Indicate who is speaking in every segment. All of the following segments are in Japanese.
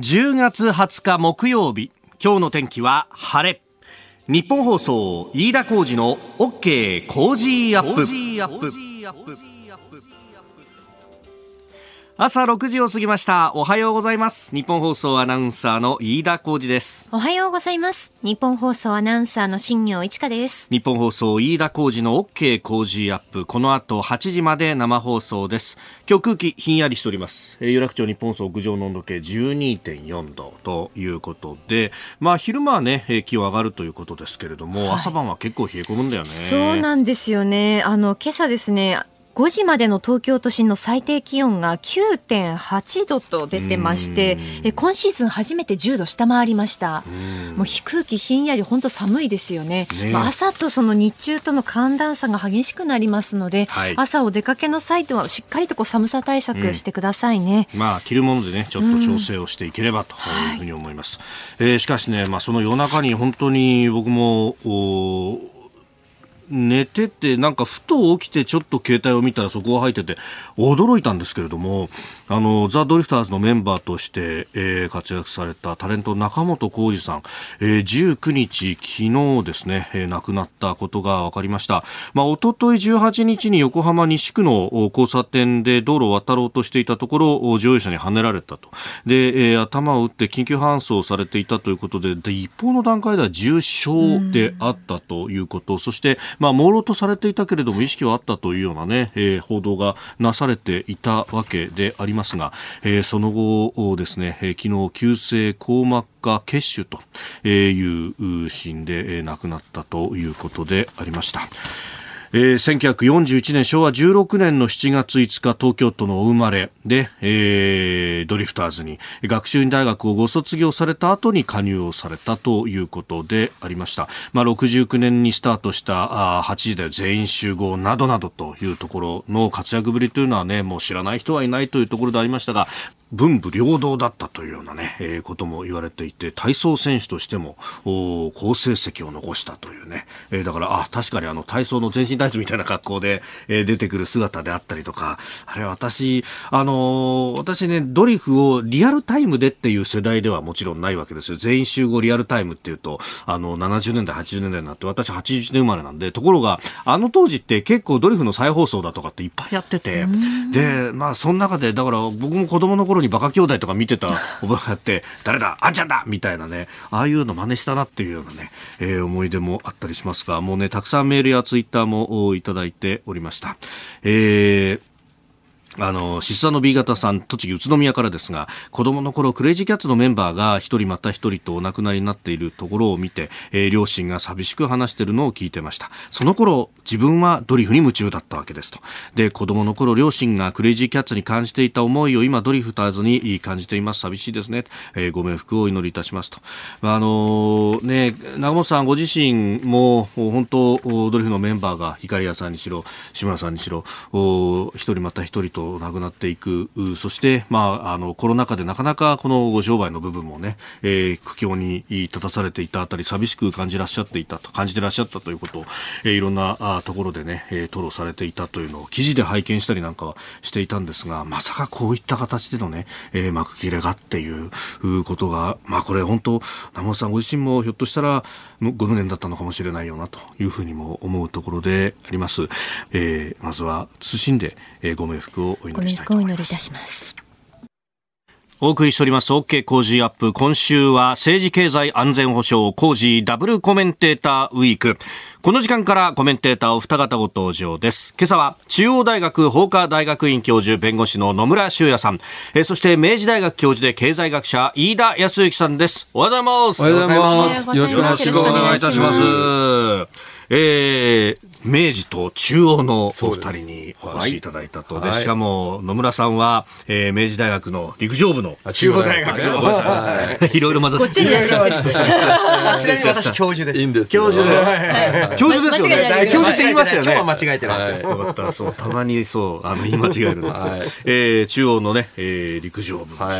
Speaker 1: 10月20日木曜日。今日の天気は晴れ。ニッポン放送飯田浩司の OK Cozy up。朝6時を過ぎました。おはようございます。ニッポン放送アナウンサーの飯田浩司です。
Speaker 2: おはようございます。ニッポン放送アナウンサーの新行市佳です。
Speaker 1: ニッポン放送飯田浩司の OK Cozy up。この後8時まで生放送です。今日空気ひんやりしております。有楽町日本放送屋上の温度計12.4度ということでまあ昼間はね気温上がるということですけれども、はい、朝晩は結構冷え込むんだよね。
Speaker 2: そうなんですよね。あの今朝ですね5時までの東京都心の最低気温が9.8度と出てましてえ今シーズン初めて10度下回りました。もう空気ひんやり本当寒いですよね、ね、まあ、朝とその日中との寒暖差が激しくなりますので、はい、朝お出かけの際とはしっかりとこう寒さ対策してくださいね、
Speaker 1: うん、まあ着るものでねちょっと調整をしていければというふうに思います、うんえー、しかしねまあその夜中に本当に僕も寝てて、なんかふと起きてちょっと携帯を見たらそこが入ってて驚いたんですけれども、あの、ザ・ドリフターズのメンバーとして、えー、活躍されたタレント中本浩二さん、えー、19日、昨日ですね、えー、亡くなったことが分かりました。まあ、おととい18日に横浜西区の交差点で道路を渡ろうとしていたところ、乗用車にはねられたと。で、えー、頭を打って緊急搬送されていたということで、で一方の段階では重傷であったということ、そして、まあ、朦朧とされていたけれども意識はあったというようなね、えー、報道がなされていたわけでありますが、えー、その後ですね、えー、昨日急性硬膜下血腫という死因で、亡くなったということでありました。えー、1941年昭和16年の7月5日東京都のお生まれで、えー、ドリフターズに学習院大学をご卒業された後に加入をされたということでありました、まあ、69年にスタートしたあ8時で全員集合などなどというところの活躍ぶりというのはねもう知らない人はいないというところでありましたが文武両道だったというようなね、えー、ことも言われていて、体操選手としても、好成績を残したというね、えー、だから、あ、確かにあの、体操の全身タイツみたいな格好で、えー、出てくる姿であったりとか、あれ私、あのー、私ね、ドリフをリアルタイムでっていう世代ではもちろんないわけですよ。全員集合リアルタイムっていうと、あの、70年代、80年代になって、私81年生まれなんで、ところが、あの当時って結構ドリフの再放送だとかっていっぱいやってて、で、まあ、その中で、だから僕も子供の頃にバカ兄弟とか見てたおばがあって、誰だ？あんちゃんだ！みたいなね、ああいうの真似したなっていうようなね、えー、思い出もあったりしますが、もうね、たくさんメールやツイッターもいただいておりました。えーあの、疾走の B 型さん、栃木宇都宮からですが、子供の頃クレイジーキャッツのメンバーが一人また一人とお亡くなりになっているところを見て、えー、両親が寂しく話しているのを聞いてました。その頃、自分はドリフに夢中だったわけですと。で、子供の頃、両親がクレイジーキャッツに感じていた思いを今、ドリフターズに感じています。寂しいですね。えー、ご冥福をお祈りいたしますと。あのー、ね、長本さんご自身も、本当、ドリフのメンバーが、光谷さんにしろ、志村さんにしろ、一人また一人とと亡くなっていく、そして、まあ、あの、コロナ禍でなかなかこのご商売の部分もね、えー、苦境に立たされていたあたり、寂しく感じらっしゃっていたと、感じてらっしゃったということを、えー、いろんなあところでね、えー、吐露されていたというのを記事で拝見したりなんかはしていたんですが、まさかこういった形でのね、えー、幕切れがっていうことが、まあこれ本当、名本さんご自身もひょっとしたらご無念だったのかもしれないよなというふうにも思うところであります。えー、まずは謹んで、えー、ご冥福をお祈りしたいと思います。お祈りいたします。お送りしております OK 工事アップ。今週は政治経済安全保障工事ダブルコメンテーターウィーク。この時間からコメンテーターお二方ご登場です。今朝は中央大学法科大学院教授弁護士の野村修也さん、えそして明治大学教授で経済学者飯田康之さんです。おはようございます。
Speaker 3: おはようございます。よろしくお願いいたします。
Speaker 1: えー、明治と中央のお二人にお越しいただいたと。で、はい、しかも野村さんは、えー、明治大学の陸上部の。
Speaker 3: 中央大学。
Speaker 1: いろいろ混ざって。
Speaker 2: こっちにやって ち
Speaker 3: なみに私教授です。いいんです。
Speaker 1: 教授で。教授ですよね。教授って言いましたよね。
Speaker 3: 今日は間違えてます。
Speaker 1: よかった。そう、たまにそう、あの、言い間違えるんですよ。えー、中央のね、えー、陸上部の。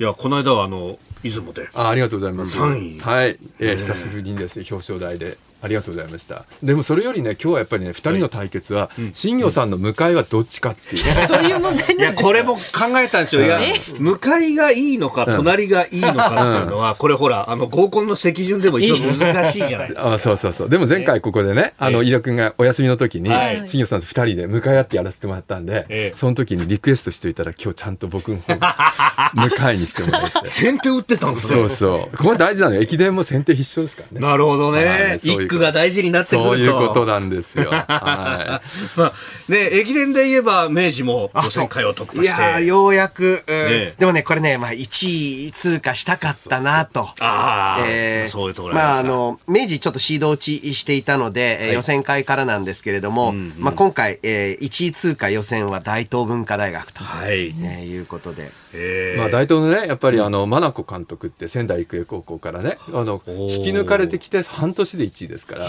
Speaker 1: いや、この間はあの、出雲で
Speaker 3: あありがとうございます
Speaker 1: 3位
Speaker 3: はい、えー、久しぶりにですね表彰台でありがとうございました。でもそれよりね今日はやっぱりね2人の対決は、新庄さんの向かいはどっちかっていう、
Speaker 2: そういう問題い
Speaker 1: やこれも考えたんですよ。いや向かいがいいのか隣がいいのかっていうのは、これほらあの合コンの席順でも一番難しいじゃないですか。
Speaker 3: あそうそうそう。でも前回ここでねあの飯田君がお休みの時に、新庄さんと2人で向かい合ってやらせてもらったんで、その時にリクエストしておいたら今日ちゃんと僕の方 向かいにしてもらって。
Speaker 1: 先手打ってたんです
Speaker 3: ね。そうそう。これ大事なの駅伝も先手必勝ですからね。
Speaker 1: なるほどね、一句が大事になってくると。
Speaker 3: そういうことなんですよ。はい。
Speaker 1: まあ、ね、駅伝で言えば、明治も予選会を突破して。いや
Speaker 4: ようやく、うん。ね、でもね、これね、まあ、1位通過したかったなと。
Speaker 1: ああ、えー、そういうところま
Speaker 4: あ、あの、明治ちょっとシード落ちしていたので、はい、予選会からなんですけれども、うんうん、まあ、今回、えー、1位通過予選は大東文化大学と、はい、ね、いうことで。
Speaker 3: えー、まあ、大東のね、やっぱりあの、真子監督って仙台育英高校からね、あの、引き抜かれてきて半年で1位ですから、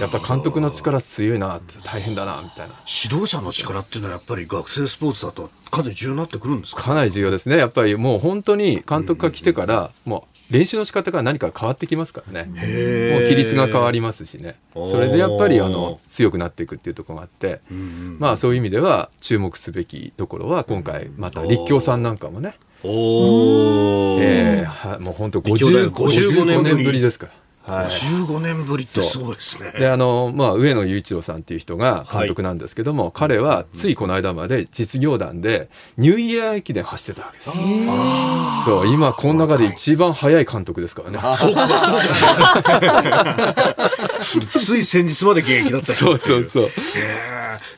Speaker 3: やっぱ監督の力強いなって大変だなみたいな。
Speaker 1: 指導者の力っていうのはやっぱり学生スポーツだとかなり重要になってくるんですか？
Speaker 3: かなり重要ですね。やっぱりもう本当に監督が来てからもう練習の仕方が何か変わってきますからね。もう規律が変わりますしね。それでやっぱりあの強くなっていくっていうところがあって、まあそういう意味では注目すべきところは今回また立教さんなんかもね。おえー、もう本当55年ぶりですから。
Speaker 1: はい、55年ぶりってすごいですね。
Speaker 3: で、あの、まあ、上野雄一郎さんっていう人が監督なんですけども、はい、彼はついこの間まで実業団でニューイヤー駅伝走ってたわけです。そう、今この中で一番速い監督ですからね。そうか、
Speaker 1: そうつい先日まで現役だった
Speaker 3: そうそうそう。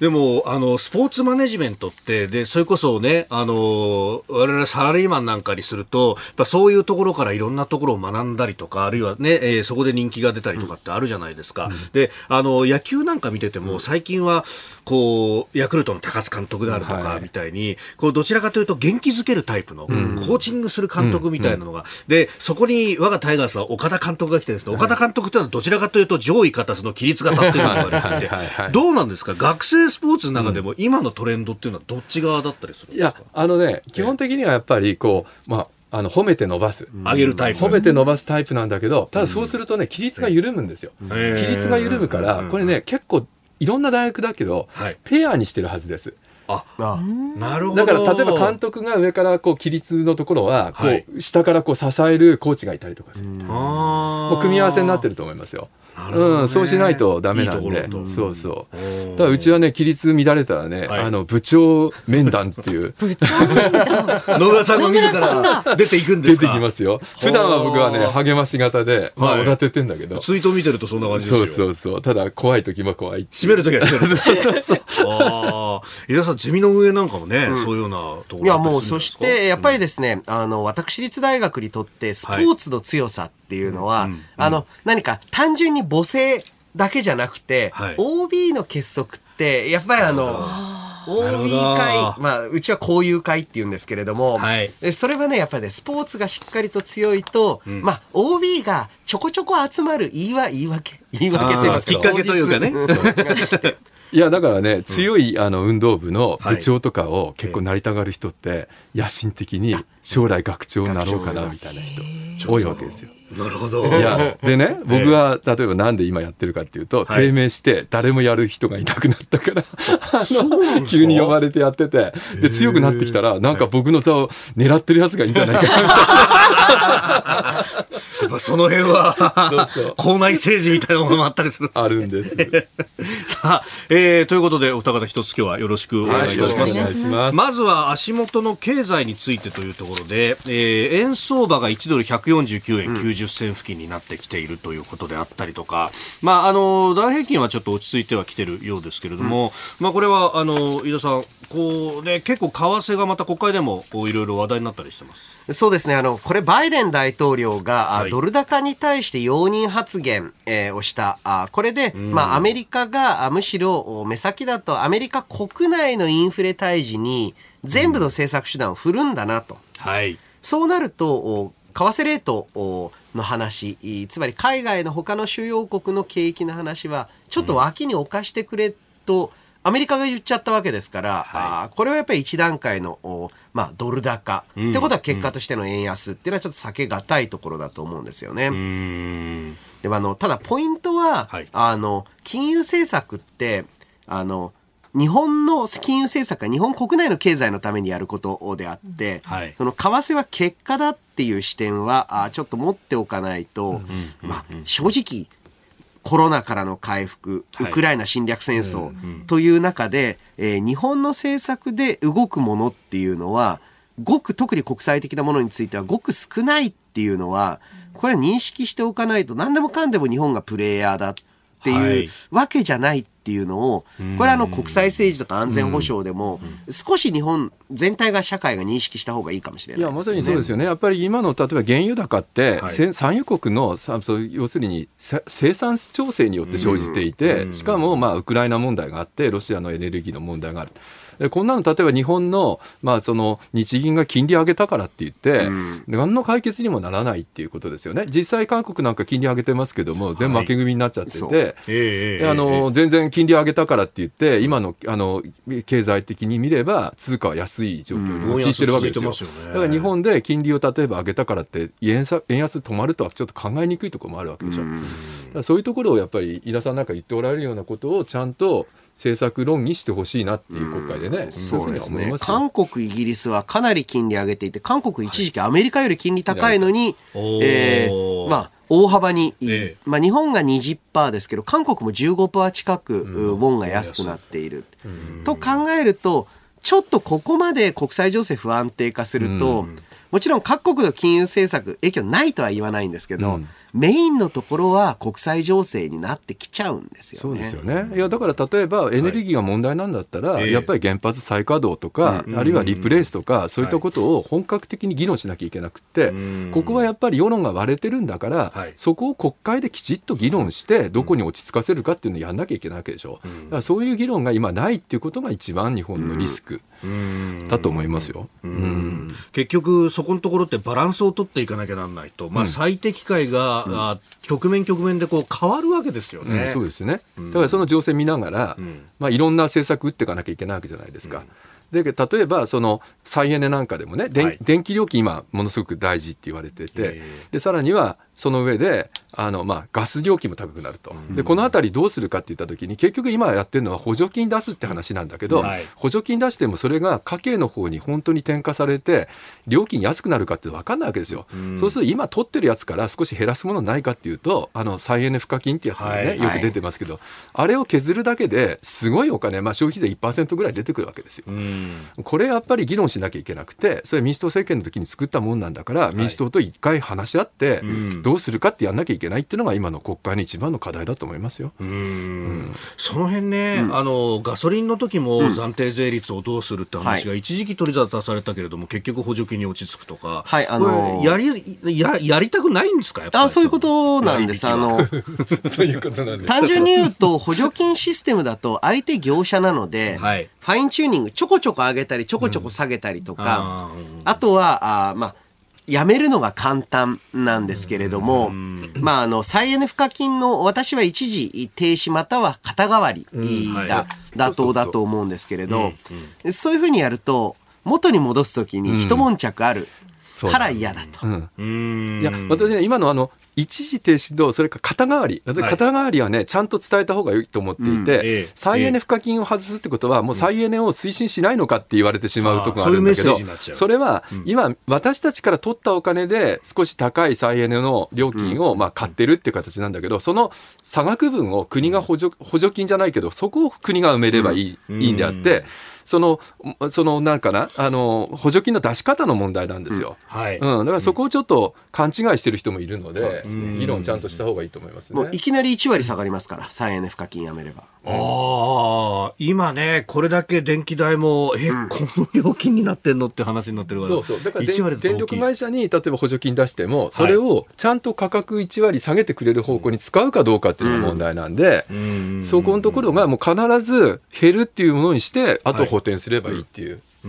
Speaker 1: でも、あの、スポーツマネジメントって、で、それこそね、あの、我々サラリーマンなんかにすると、やっぱそういうところからいろんなところを学んだりとか、あるいはね、えー、そこで人気が出たりとかってあるじゃないですか。うん、で、あの、野球なんか見てても、最近は、こう、ヤクルトの高津監督であるとか、みたいに、こう、どちらかというと元気づけるタイプの、コーチングする監督みたいなのが、で、そこに我がタイガースは岡田監督が来てですね、岡田監督っていうのはどちらかというと上位方の規律が立ってるのが言われていて、どうなんですか？学生スポーツの中でも今のトレンドっていうのはどっち側だったりするんですか、いや、
Speaker 3: あのね、基本的にはやっぱりこう、まあ、あの褒めて伸ばす、
Speaker 1: 上げるタイプ。
Speaker 3: 褒めて伸ばすタイプなんだけどただそうするとね規律が緩むんですよ、規律が緩むからこれね結構いろんな大学だけど、ペアにしてるはずです。あなるほど。だから例えば監督が上からこう規律のところはこう、下からこう支えるコーチがいたりとかする。もう組み合わせになってると思いますよ。うん、そうしないとダメなんで、そうそう。だからうちはね、規律乱れたらね、あの部長面談っていう。
Speaker 2: 部長面談。
Speaker 1: 野田さんが自ら出ていくんです
Speaker 3: か？出てきますよ。普段は僕はね、励まし型で、まあ、おだててんだけど。
Speaker 1: ツイート見てるとそんな感じです
Speaker 3: よ。そうそうそう。ただ怖い時も怖い。
Speaker 1: 閉める時は閉める。そうそうそう。ああ、井田さんゼミの上なんかもね、そういうようなところ。
Speaker 4: いやもうそしてやっぱりですね、あの私立大学にとってスポーツの強さっていうのは、あの何か単純に母性だけじゃなくて、はい、OB の結束ってやっぱりあの OB 会、まあ、うちは交友会って言うんですけれども、はい、それはね、やっぱりね、スポーツがしっかりと強いと、うん、まあ、OB がちょこちょこ集まる言いは言い訳。言い訳って言います
Speaker 1: きっかけというかね。
Speaker 3: いやだからね、強いあの運動部の部長とかを結構なりたがる人って、野心的に将来学長になろうかなみたいな人多いわけですよ。
Speaker 1: なるほど。
Speaker 3: いや、でね、僕は、例えばなんで今やってるかっていうと、低迷して誰もやる人がいなくなったから、急に呼ばれてやってて、で、強くなってきたら、なんか僕の座を狙ってるやつがいいんじゃないかな。
Speaker 1: やっぱその辺は、そうそう。校内政治みたいなものもあったりする
Speaker 3: あるんです。
Speaker 1: さあ、えー、ということで、お二方一つ今日はよろしくお願いします。はい、ますまずは足元の経済についてというところで、えー、円相場が1ドル149円90 90銭付近になってきているということであったりとか、まあ、あの大平均はちょっと落ち着いてはきてるようですけれども、うん、まあ、これはあの飯田さんこう、ね、結構為替がまた国会でもいろいろ話題になったりしてます。
Speaker 4: そうですね。あのこれバイデン大統領が、はい、ドル高に対して容認発言、えー、をした。あこれで、うん、まあ、アメリカがむしろ目先だとアメリカ国内のインフレ退治に全部の政策手段を振るんだなと。はい、そうなると為替レートの話つまり海外の他の主要国の景気の話はちょっと脇に置かしてくれと、アメリカが言っちゃったわけですから、はい、あこれはやっぱり一段階の、まあ、ドル高、うん、ってことは結果としての円安っていうのはちょっと避けがたいところだと思うんですよね。でもあのただポイントは、はい、あの金融政策ってあの日本の金融政策は日本国内の経済のためにやることであって、はい、その為替は結果だっていう視点はあちょっと持っておかないと、まあ、正直コロナからの回復、ウクライナ侵略戦争という中で、えー、日本の政策で動くものっていうのは、ごく特に国際的なものについてはごく少ないっていうのは、これは認識しておかないと何でもかんでも日本がプレイヤーだっていうわけじゃないっていうのを、これはあの国際政治とか安全保障でも、少し日本全体が社会が認識した方がいいかもしれない、ね、いや
Speaker 3: まさにそうですよね、やっぱり今の例えば原油高って、はい、産油国の要するに生産調整によって生じていて、しかもまあウクライナ問題があって、ロシアのエネルギーの問題がある。こんなの例えば日本の,、まあその日銀が金利上げたからって言って、うん、何の解決にもならないっていうことですよね。実際韓国なんか金利上げてますけども、全部負け組になっちゃってて、はいえー、あの、全然金利上げたからって言って、今のあの経済的に見れば通貨は安い状況に陥ってるわけですよ。うん、だから日本で金利を例えば上げたからって円円安止まるとはちょっと考えにくいところもあるわけでしょ。うん、そういうところをやっぱり飯田さんなんか言っておられるようなことをちゃんと政策論議してほしいなっていう国会でね、うん、
Speaker 4: そうですね。韓国、イギリスはかなり金利上げていて、韓国、一時期アメリカより金利高いのに、はい、えー、まあ、大幅に、えまあ、日本が20%ですけど、韓国も15%近く、ウォンが安くなっている。と考えると、ちょっとここまで国際情勢不安定化すると、もちろん各国の金融政策影響ないとは言わないんですけど、うん。メインのところは国際情勢になってきちゃうんですよね。
Speaker 3: そうですよね。いや、だから例えばエネルギーが問題なんだったら、はい、やっぱり原発再稼働とか、あるいはリプレイスとか、そういったことを本格的に議論しなきゃいけなくて、はい、ここはやっぱり世論が割れてるんだから、はい、そこを国会できちっと議論して、どこに落ち着かせるかっていうのをやんなきゃいけないわけでしょ。うだからそういう議論が今ないっていうことが一番日本のリスクだと思いますよ。
Speaker 1: 結局、そこのところってバランスを取っていかなきゃならないと、まあ、最適解が、うん局面局面でこう変わるわけですよね。
Speaker 3: うん、そうですね。だからその情勢見ながら、うん、まあいろんな政策打っていかなきゃいけないわけじゃないですか。で例えばその再エネなんかでもね、はい、電気料金今ものすごく大事って言われててでさらにはその上であの、まあ、ガス料金も高くなると、でこのあたりどうするかっていったときに、結局今やってるのは補助金出すって話なんだけど、はい、補助金出してもそれが家計の方に本当に転嫁されて、料金安くなるかって分かんないわけですよ、うん、そうすると今取ってるやつから少し減らすものないかっていうと、あの再エネ賦課金ってやつがね、はい、よく出てますけど、はい、あれを削るだけですごいお金、まあ、消費税1%ぐらい出てくるわけですよ。うん、これやっぱり議論しなきゃいけなくて、それ民主党政権の時に作ったもんなんだから、民主党と一回話し合って、どうするかってやんなきゃいけないっていうのが今の国会の一番の課題だと思いますよ。うん、
Speaker 1: その辺ね、うん、あのガソリンの時も暫定税率をどうするって話が一時期取り沙汰されたけれども、結局補助金に落ち着くとか、はい、あのー、やりややりたくないんですか？
Speaker 4: あそういうことなんです。あの そういうことなんです。単純に言うと補助金システムだと相手業者なので、はい、ファインチューニングちょこちょこ上げたりちょこちょこ下げたりとか、うん、あとはあまあやめるのが簡単なんですけれども、まあ、あの、再エネ賦課金の私は一時停止または肩代わりが妥当だと思うんですけれど、そういうふうにやると、元に戻すときに一悶着あるから嫌だと。うん、
Speaker 3: いや、私ね、今のあの、一時停止と、それから肩代わり、肩代わりはね、ちゃんと伝えた方がいいと思っていて、再エネ賦課金を外すってことは、もう再エネを推進しないのかって言われてしまうところがあるんだけど、それは今、私たちから取ったお金で、少し高い再エネの料金をまあ買ってるっていう形なんだけど、その差額分を国が補助補助金じゃないけど、そこを国が埋めればいい,、いいんであって、その、そのなんかな、あの、補助金の出し方の問題なんですよ。うん、はい。うん。だからそこをちょっと勘違いしてる人もいるので、で議論ちゃんとした方がいいと思いますね。
Speaker 4: もういきなり1割下がりますから、再エネ賦課金やめれば。
Speaker 1: ああ、今ね、これだけ電気代も、え、うん、この料金になってんのって話になってるから。
Speaker 3: そうそう。だから電力会社に例えば補助金出しても、それをちゃんと価格1割下げてくれる方向に使うかどうかっていうのが問題なんで、うん、そこのところがもう必ず減るっていうものにして、あと補填すればいいっていう。う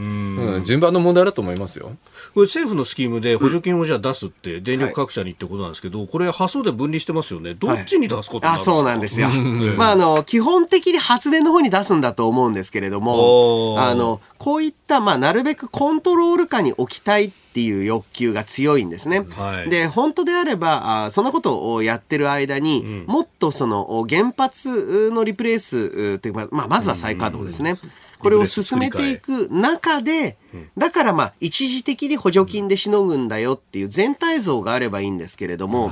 Speaker 3: ん、順番の問題だと思いますよ。
Speaker 1: これ政府のスキームで補助金をじゃあ出すって、電力各社にってことなんですけど、はい、これ発送で分離してますよね。どっちに出すこと
Speaker 4: になるんですか、はい、あ、そうなんですよ。まあ、あの、基本的に発電の方に出すんだと思うんですけれども、あの、こういった、まあ、なるべくコントロール下に置きたいっていう欲求が強いんですね。はい、で、本当であれば、あそのことをやってる間に、うん、もっとその原発のリプレイスというか、まあ、まずは再稼働ですね。うんこれを進めていく中で、だからまあ一時的に補助金でしのぐんだよっていう全体像があればいいんですけれども、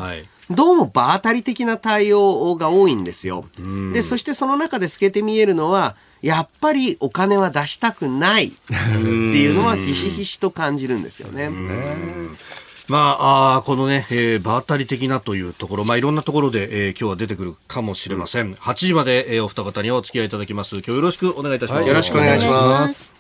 Speaker 4: どうも場当たり的な対応が多いんですよ。で、そしてその中で透けて見えるのは、やっぱりお金は出したくないっていうのはひしひしと感じるんですよね。
Speaker 1: まあ、あこのね、えー、場当たり的なというところ、まあ、いろんなところで、えー、今日は出てくるかもしれません。うん、8時まで、えー、お二方にはお付き合いいただきます。今日よろしくお願いいたします。はい、
Speaker 4: よろしくお願いします。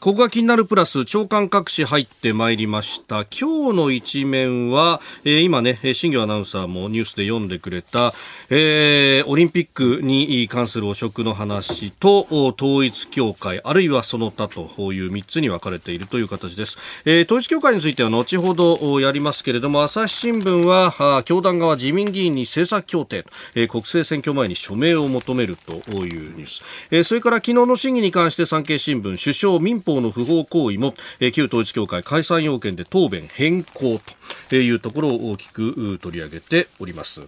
Speaker 1: ここが気になるプラス長官各紙入ってまいりました。今日の一面は、えー、今ね新業アナウンサーもニュースで読んでくれた、えー、オリンピックに関する汚職の話と統一協会あるいはその他という3つに分かれているという形です、えー、統一協会については後ほどやりますけれども朝日新聞は教団側自民議員に政策協定、えー、国政選挙前に署名を求めるというニュース、えー、それから昨日の審議に関して産経新聞首相民法の不法行為も、えー、旧統一教会解散要件で答弁変更というところを大きく取り上げております。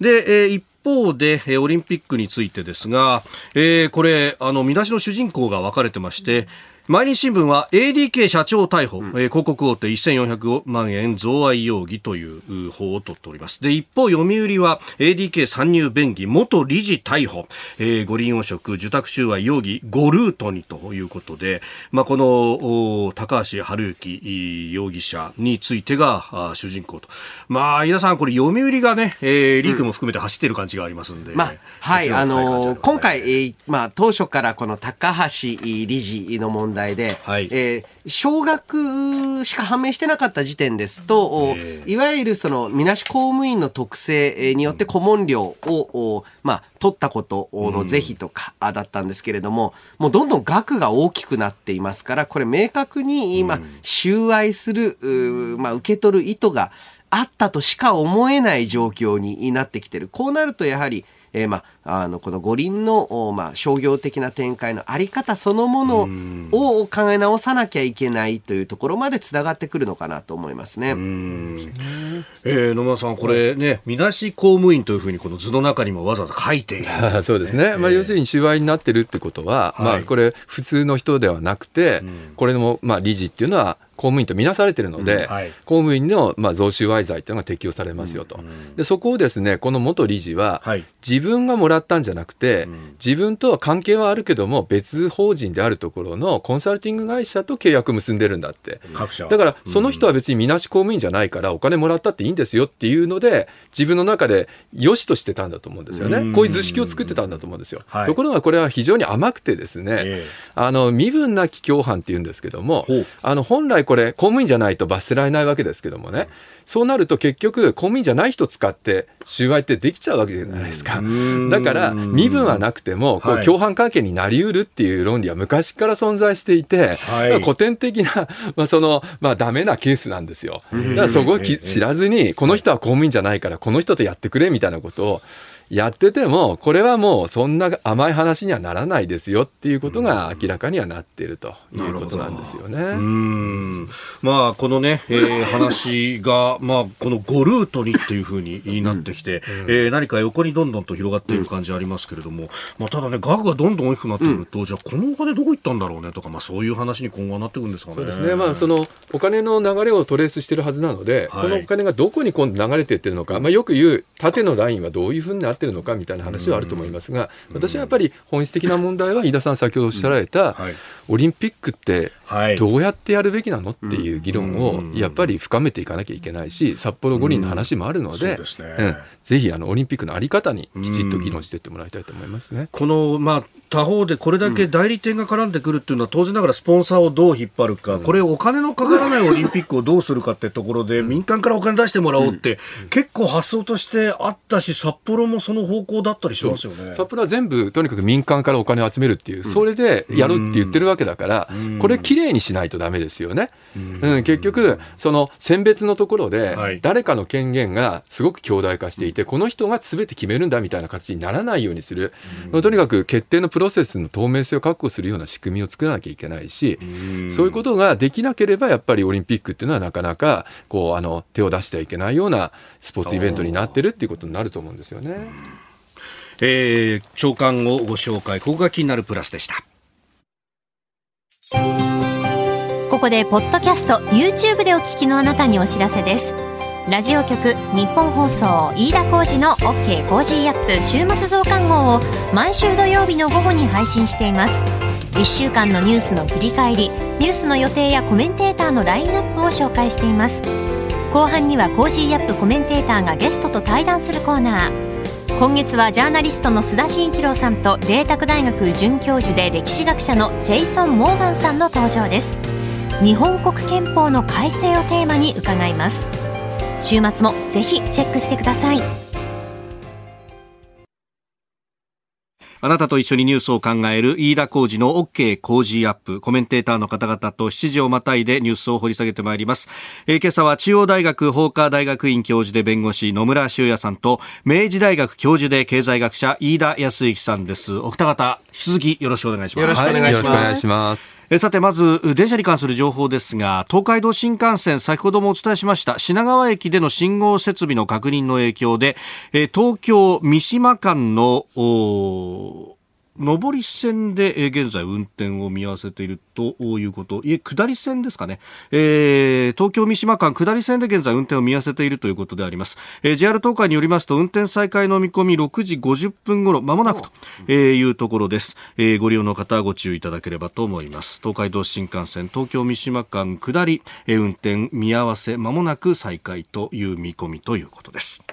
Speaker 1: で、えー、一方で、えオリンピックについてですが、えー、これ、あの、見出しの主人公が分かれてまして、毎日新聞は ADK 社長逮捕、うん、えー、広告大手1400万円贈賄容疑という法を取っております。で、一方、読売は ADK 参入便宜元理事逮捕、えー、五輪汚職、受託収賄容疑5ルートにということで、まあ、この高橋治之容疑者についてが主人公と。まあ、皆さん、これ読売がね、えー、リークも含めて走ってる感じがありますんで。うん、
Speaker 4: まあ、はい、あのー、今回、えー、まあ、当初からこの高橋理事の問題題で、はい、えー、少額しか判明してなかった時点ですと、いわゆるそのみなし公務員の特性によって顧問料を、まあ、取ったことの是非とかだったんですけれども、もうどんどん額が大きくなっていますから、これ明確に今、収賄する、まあ、受け取る意図があったとしか思えない状況になってきてる。こうなるとやはり、えー、まあ、あの、この五輪の、まあ、商業的な展開のあり方そのものを考え直さなきゃいけないというところまでつながってくるのかなと思いますね。
Speaker 1: えー、野村さん、これね、みなし公務員というふうにこの図の中にもわざわざ書いている、
Speaker 3: ね、そうですね。まあ、要するに収賄になってるってことは、はい、まあ、これ普通の人ではなくて、うん、これも、まあ、理事っていうのは、公務員とみなされているので、うんはい、公務員の、まあ、贈収賄罪というのが適用されますよと、うんうん、でそこをですねこの元理事は、はい、自分がもらったんじゃなくて、うん、自分とは関係はあるけども別法人であるところのコンサルティング会社と契約結んでるんだって。だからその人は別にみなし公務員じゃないからお金もらったっていいんですよっていうので自分の中で良しとしてたんだと思うんですよね、こういう図式を作ってたんだと思うんですよ、はい、ところがこれは非常に甘くてですね、えー、あの身分なき共犯っていうんですけどもあの本来これ公務員じゃないと罰せられないわけですけどもね、そうなると結局、公務員じゃない人使って収賄ってできちゃうわけじゃないですか。だから、身分はなくても、こう共犯関係になりうるっていう論理は昔から存在していて、はい、古典的な、まあ、その、まあ、ダメなケースなんですよ。だからそこを知らずに、この人は公務員じゃないから、この人とやってくれみたいなことを、やってても、これはもうそんな甘い話にはならないですよっていうことが明らかにはなっているということなんですよね。うん
Speaker 1: まあ、このね、えー、話が、まあ、この5ルートにっていうふうになってきて、うん、えー、何か横にどんどんと広がっている感じありますけれども、まあ、ただね、額がどんどん大きくなってくると、うん、じゃあこのお金どこ行ったんだろうねとか、まあ、そういう話に今後はなってくるんですかね。
Speaker 3: そうですね。まあ、そのお金の流れをトレースしてるはずなので、はい、このお金がどこに今度流れていってるのか、まあ、よく言う縦のラインはどういうふうになってるのかみたいな話はあると思いますが、私はやっぱり本質的な問題は飯田さん先ほどおっしゃられた、オリンピックってどうやってやるべきなのっていう議論をやっぱり深めていかなきゃいけないし札幌五輪の話もあるので、うん、ぜひあのオリンピックの在り方にきちっと議論していってもらいたいと思いますね。
Speaker 1: この、まあ他方でこれだけ代理店が絡んでくるっていうのは当然ながらスポンサーをどう引っ張るか、これお金のかからないオリンピックをどうするかってところで、民間からお金出してもらおうって、結構発想としてあったし、札幌もその方向だったりしますよね。
Speaker 3: 札幌は全部とにかく民間からお金を集めるっていう、それでやるって言ってるわけだから、これきれいにしないとダメですよね。うん、結局、その選別のところで、誰かの権限がすごく強大化していて、この人がすべて決めるんだみたいな形にならないようにする。とにかく決定のプロセスの透明性を確保するような仕組みを作らなきゃいけないし、そういうことができなければ、やっぱりオリンピックっていうのはなかなかこうあの手を出してはいけないようなスポーツイベントになってるっていうことになると思うんですよね。
Speaker 1: えー、朝刊をご紹介、ここが気になるプラスでした。
Speaker 2: ここでポッドキャスト YouTube でお聞きのあなたにお知らせですラジオ局日本放送飯田浩司の OK コージーアップ週末増刊号を毎週土曜日の午後に配信しています。1週間のニュースの振り返りニュースの予定やコメンテーターのラインナップを紹介しています。後半には Cozy up コメンテーターがゲストと対談するコーナー。今月はジャーナリストの須田慎一郎さんと麗澤大学准教授で歴史学者のジェイソン・モーガンさんの登場です。日本国憲法の改正をテーマに伺います。週末もぜひチェックしてください。
Speaker 1: あなたと一緒にニュースを考える飯田浩二の OK 工事アップ。コメンテーターの方々と7時をまたいでニュースを掘り下げてまいります。えー、今朝は中央大学法科大学院教授で弁護士野村修也さんと明治大学教授で経済学者飯田康之さんです。お二方、引き続きよろしくお願いします。
Speaker 4: よろしくお願いします。
Speaker 1: えさてまず電車に関する情報ですが東海道新幹線先ほどもお伝えしました品川駅での信号設備の確認の影響で、え東京三島間の上り線で、現在運転を見合わせているということ、いえ、下り線ですかね。えー、東京三島間下り線で現在運転を見合わせているということであります。えー、JR 東海によりますと、運転再開の見込み6時50分頃、まもなくというところです。えー、ご利用の方はご注意いただければと思います。東海道新幹線東京三島間下り、えー、運転見合わせ、まもなく再開という見込みということです。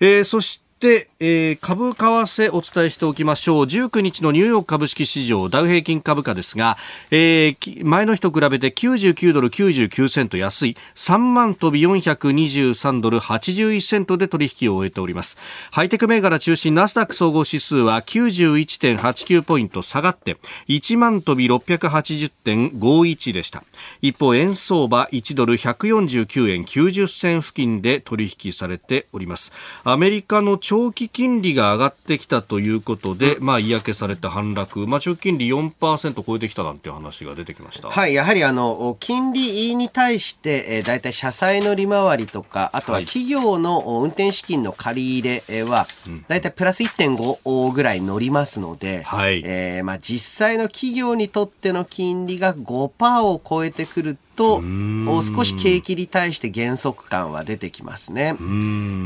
Speaker 1: えー、そして、えー、株為替お伝えしておきましょう。19日のニューヨーク株式市場ダウ平均株価ですが、えー、前の日と比べて99ドル99セント安い3万飛び423ドル81セントで取引を終えております。ハイテク銘柄中心ナスダック総合指数は91.89ポイント下がって1万飛び680.51でした。一方、円相場1ドル149円90銭付近で取引されております。アメリカの長期金利が上がってきたということで、まあ、嫌気された反落、まあ、長期金利4%超えてきたなんていう話が出てきました。
Speaker 4: はい、やはりあの、金利に対して、えー、大体社債の利回りとか、あとは企業の運転資金の借り入れは、大体プラス1.5ぐらい乗りますので、はい、えー、まあ、実際の企業にとっての金利が5%を超えてくると少し景気に対して減速感は出てきますね。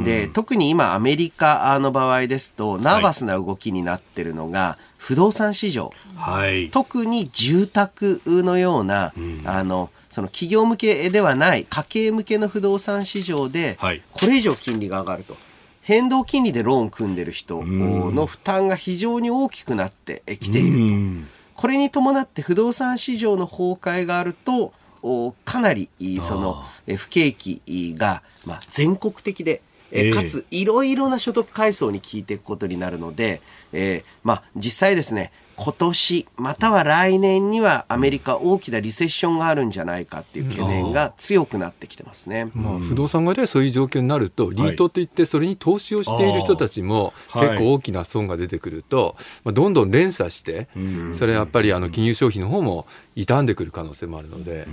Speaker 4: で特に今アメリカの場合ですとナーバスな動きになってるのが不動産市場、はい、特に住宅のような、あのその企業向けではない家計向けの不動産市場で、これ以上金利が上がると。変動金利でローン組んでる人の負担が非常に大きくなってきていると。これに伴って不動産市場の崩壊があると、かなりその不景気が、まあ、全国的で、えかついろいろな所得階層に効いていくことになるので、えー、まあ、実際ですね今年または来年にはアメリカ大きなリセッションがあるんじゃないかっていう懸念が強くなってきてますね、
Speaker 3: まあ、不動産街でそういう状況になるとリートといってそれに投資をしている人たちも結構大きな損が出てくると、まあ、どんどん連鎖してそれやっぱりあの金融消費の方も傷んでくる可能性もあるので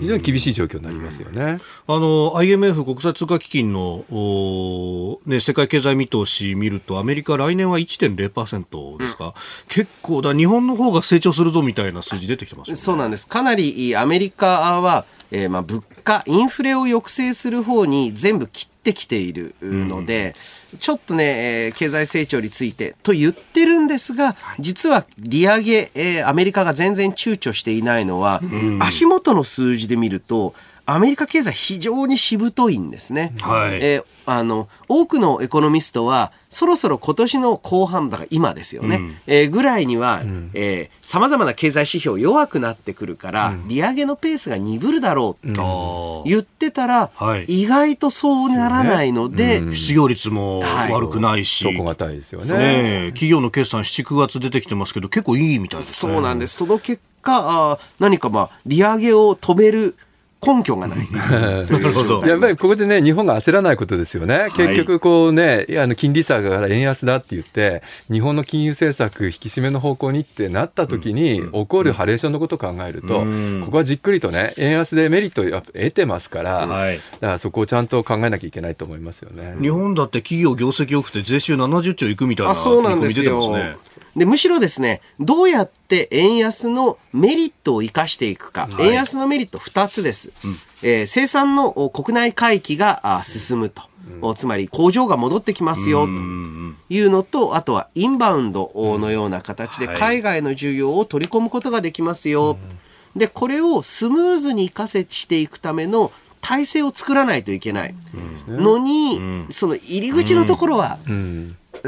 Speaker 3: 非常に厳しい状況になりますよね
Speaker 1: あの IMF 国際通貨基金のお、ね、世界経済見通し見るとアメリカ来年は1.0%ですか、うん、結構だ日本の方が成長するぞみたいな数字出てきてます、ね、
Speaker 4: そうなんです。かなりアメリカは、えー、まあ物価、インフレを抑制する方に全部切ってきているので、うん、ちょっとね、えー、経済成長についてと言ってるんですが、実は利上げ、えー、アメリカが全然躊躇していないのは、うん、足元の数字で見ると、アメリカ経済非常にしぶといんですね。はい。えー、あの、多くのエコノミストは、そろそろ今年の後半、だから今ですよね、うん、えー、ぐらいには、うん、えー、様々な経済指標弱くなってくるから、うん、利上げのペースが鈍るだろうと言ってたら、はい、意外とそうならないので、
Speaker 1: ね、失業率も悪くないし、
Speaker 3: はい、底堅いですよね。
Speaker 1: ね。企業の決算7、9月出てきてますけど、結構いいみたいです
Speaker 4: ね。そうなんです。その結果、あ何かまあ、利上げを止める根拠がない。な
Speaker 3: るほど。やっぱりここでね、日本が焦らないことですよね。結局、こうね、あの金利差が円安だって言って、日本の金融政策引き締めの方向にってなった時に、起こるハレーションのことを考えると、ここはじっくりとね、円安でメリットを得てますから、はい、だからそこをちゃんと考えなきゃいけないと思いますよね。
Speaker 1: 日本だって企業業績良くて税収70兆いくみたいな見込み出てますね。
Speaker 4: で、むしろですね、どうやって円安のメリットを生かしていくか、はい、円安のメリット2つです。うん、えー、生産の国内回帰が進むと。うん、つまり工場が戻ってきますよというのと、あとはインバウンドのような形で海外の需要を取り込むことができますよ。で、これをスムーズに活かせしていくための体制を作らないといけないのに、その入り口のところは、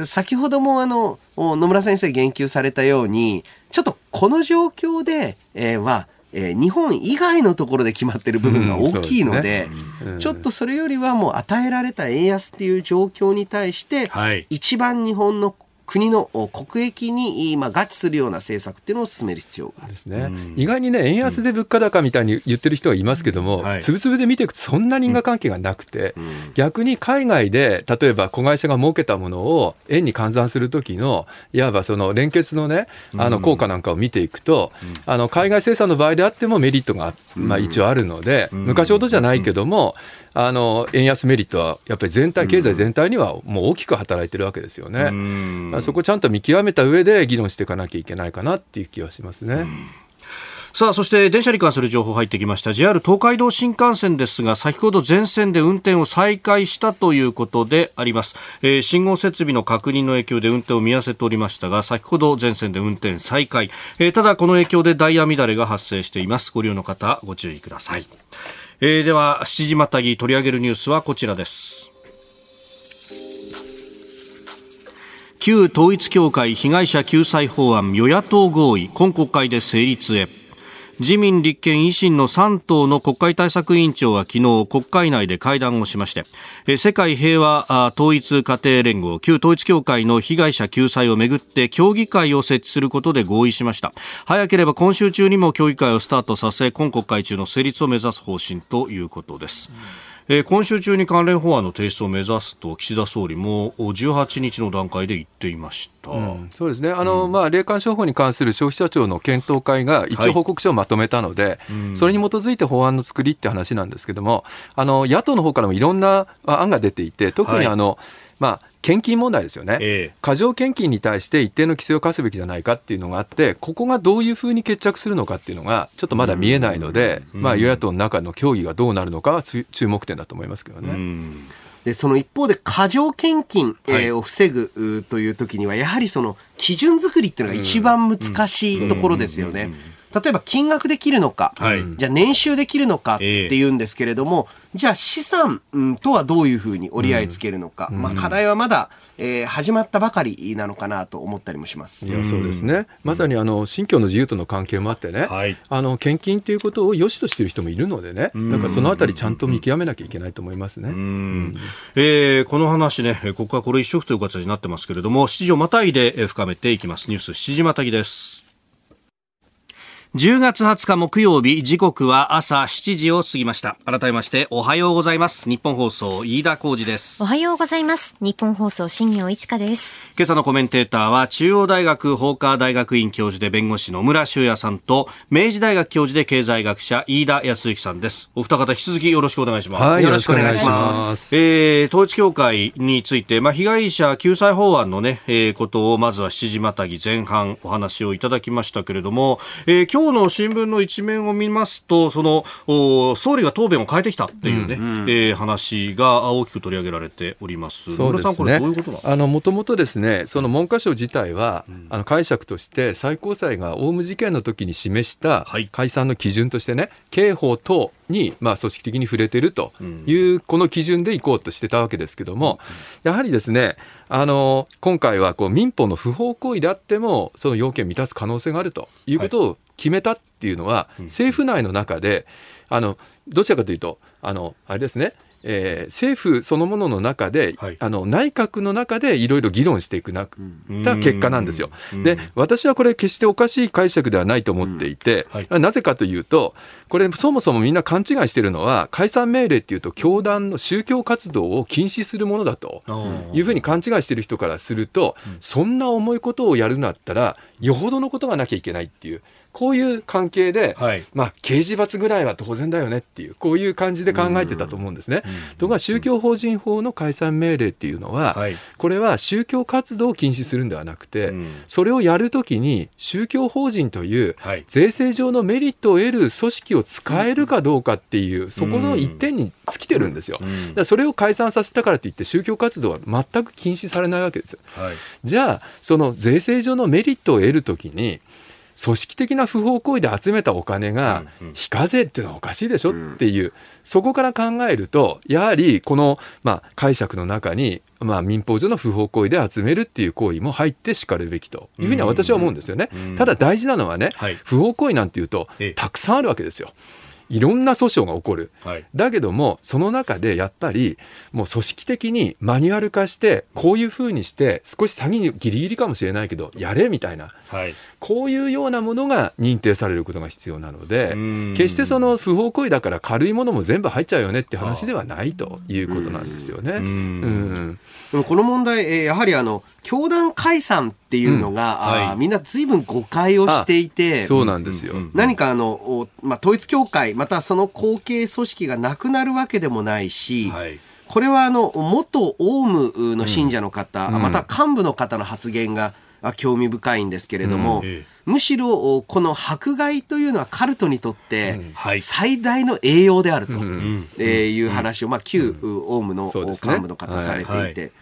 Speaker 4: 先ほどもあの野村先生言及されたようにちょっとこの状況で、えー、はえー、日本以外のところで決まっている部分が大きいのでうんでね。ちょっとそれよりはもう与えられた円安っていう状況に対して、はい、一番日本の国の国益に今合致するような政策っていうのを進める必要が
Speaker 3: ですね、うん、意外にね、円安で物価高みたいに言ってる人はいますけども、つぶつぶで見ていくと、そんなに因果関係がなくて、うん、逆に海外で、例えば子会社が儲けたものを円に換算するときの、いわばその連結のね、あの効果なんかを見ていくと、あの海外生産の場合であってもメリットが、まあ、一応あるので、昔ほどじゃないけども、あの円安メリットはやっぱり全体、経済全体にはもう大きく働いてるわけですよね。そこちゃんと見極めた上で議論していかなきゃいけないかなっていう気はしますね。
Speaker 1: さあそして電車に関する情報入ってきました。JR 東海道新幹線ですが先ほど全線で運転を再開したということであります、えー、信号設備の確認の影響で運転を見合わせておりましたが先ほど全線で運転再開、えー、ただこの影響でダイヤ乱れが発生しています。ご利用の方ご注意ください、えー、では7時またぎ取り上げるニュースはこちらです。旧統一教会被害者救済法案与野党合意今国会で成立へ。自民、立憲、維新の3党の国会対策委員長は昨日国会内で会談をしまして世界平和統一家庭連合旧統一教会の被害者救済をめぐって協議会を設置することで合意しました。早ければ今週中にも協議会をスタートさせ今国会中の成立を目指す方針ということです、うんえー、今週中に関連法案の提出を目指すと岸田総理も18日の段階で言っていました、う
Speaker 3: ん、そうですね。あの、うん、まあ、霊感商法に関する消費者庁の検討会が一応報告書をまとめたので、はいそれに基づいて法案の作りって話なんですけどもあの野党の方からもいろんな案が出ていて特にあの、はいまあ、献金問題ですよね、え過剰献金に対して一定の規制を課すべきじゃないかっていうのがあって、ここがどういうふうに決着するのかっていうのが、ちょっとまだ見えないので、まあ、与野党の中の協議がどうなるのかは注目点だと思いますけどね。
Speaker 4: でその一方で過剰献金、えー、を防ぐという時にはやはりその基準作りっていうのが一番難しいところですよね。例えば金額で切るのか、はい、じゃあ年収で切るのかっていうんですけれども、えー、じゃあ資産、とはどういうふうに折り合いつけるのか、うん、まあ、課題はまだ、えー、始まったばかりなのかなと思ったりもします。
Speaker 3: いやそうですね。まさにあの信教の自由との関係もあってね、はい、あの献金ということを良しとしている人もいるのでね、だからそのあたりちゃんと見極めなきゃいけないと思いますね。うん、
Speaker 1: えー、この話ね、ここはこれ一色という形になってますけれども、7時をまたいで深めていきます。ニュース7時またぎです。10月20日木曜日時刻は朝7時を過ぎました。改めましておはようございます。日本放送飯田浩二です。
Speaker 2: おはようございます。日本放送新業一華です。
Speaker 1: 今朝のコメンテーターは中央大学法科大学院教授で弁護士の村修也さんと明治大学教授で経済学者飯田康之さんです。お二方引き続きよろしくお願いします、
Speaker 4: はい、よろしくお願いします。
Speaker 1: えー、統一教会についてまあ被害者救済法案のね、えー、ことをまずは7時またぎ前半お話をいただきましたけれども、えー、今日の新聞の一面を見ますと、その総理が答弁を変えてきたっていうね、うん、えー、話が大きく取り上げられております。
Speaker 3: そうですね。これどういうことなんあのもともとですね、その文科省自体は、うん、あの解釈として最高裁がオウム事件の時に示した解散の基準としてね、刑法等に、まあ、組織的に触れてるという、この基準でいこうとしてたわけですけども、やはりですね、あの今回はこう民法の不法行為であっても、その要件を満たす可能性があるということを決めたっていうのは、政府内の中で、あのどちらかというと、あのあれですね、えー、政府そのものの中で、はい、あの内閣の中でいろいろ議論していくなった結果なんですよ。で、私はこれ決しておかしい解釈ではないと思っていて、はい、なぜかというと、これそもそもみんな勘違いしているのは、解散命令っていうと、教団の宗教活動を禁止するものだというふうに勘違いしている人からすると、そんな重いことをやるんだったら、よほどのことがなきゃいけないっていう。こういう関係で、はい、まあ、刑事罰ぐらいは当然だよねっていう、こういう感じで考えてたと思うんですね。ところが宗教法人法の解散命令っていうのは、はい、これは宗教活動を禁止するんではなくて、うん、それをやるときに宗教法人という税制上のメリットを得る組織を使えるかどうかっていう、そこの一点に尽きてるんですよ。だそれを解散させたからといって宗教活動は全く禁止されないわけです。はい、じゃあ、その税制上のメリットを得るときに、組織的な不法行為で集めたお金が非課税っていうのはおかしいでしょっていう、そこから考えると、やはりこの、まあ、解釈の中に、まあ、民法上の不法行為で集めるっていう行為も入ってしかるべきというふうには私は思うんですよね。ただ大事なのはね、不法行為なんていうと、たくさんあるわけですよ。いろんな訴訟が起こる、はい、だけどもその中でやっぱりもう組織的にマニュアル化してこういうふうにして少し詐欺にギリギリかもしれないけどやれみたいな、はい、こういうようなものが認定されることが必要なので決してその不法行為だから軽いものも全部入っちゃうよねって話ではないということなんですよね。うん。
Speaker 4: でもこの問題、えー、やはりあの教団解散っていうのが、うん。はい、あみんなずいぶん誤解をしていて
Speaker 3: そうなんですよ。
Speaker 4: 何かあの、まあ、統一教会またその後継組織がなくなるわけでもないし、はい、これはあの元オウムの信者の方、うん、また幹部の方の発言が興味深いんですけれども、うん、むしろこの迫害というのはカルトにとって最大の栄養であるという話を、まあ、旧オウムの幹部の方されていて、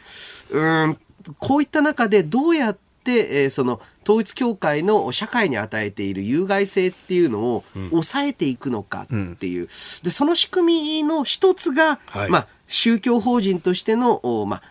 Speaker 4: うんこういった中でどうやって、えー、その統一教会の社会に与えている有害性っていうのを抑えていくのかっていう、でその仕組みの一つが、はい、まあ、宗教法人としての、まあ、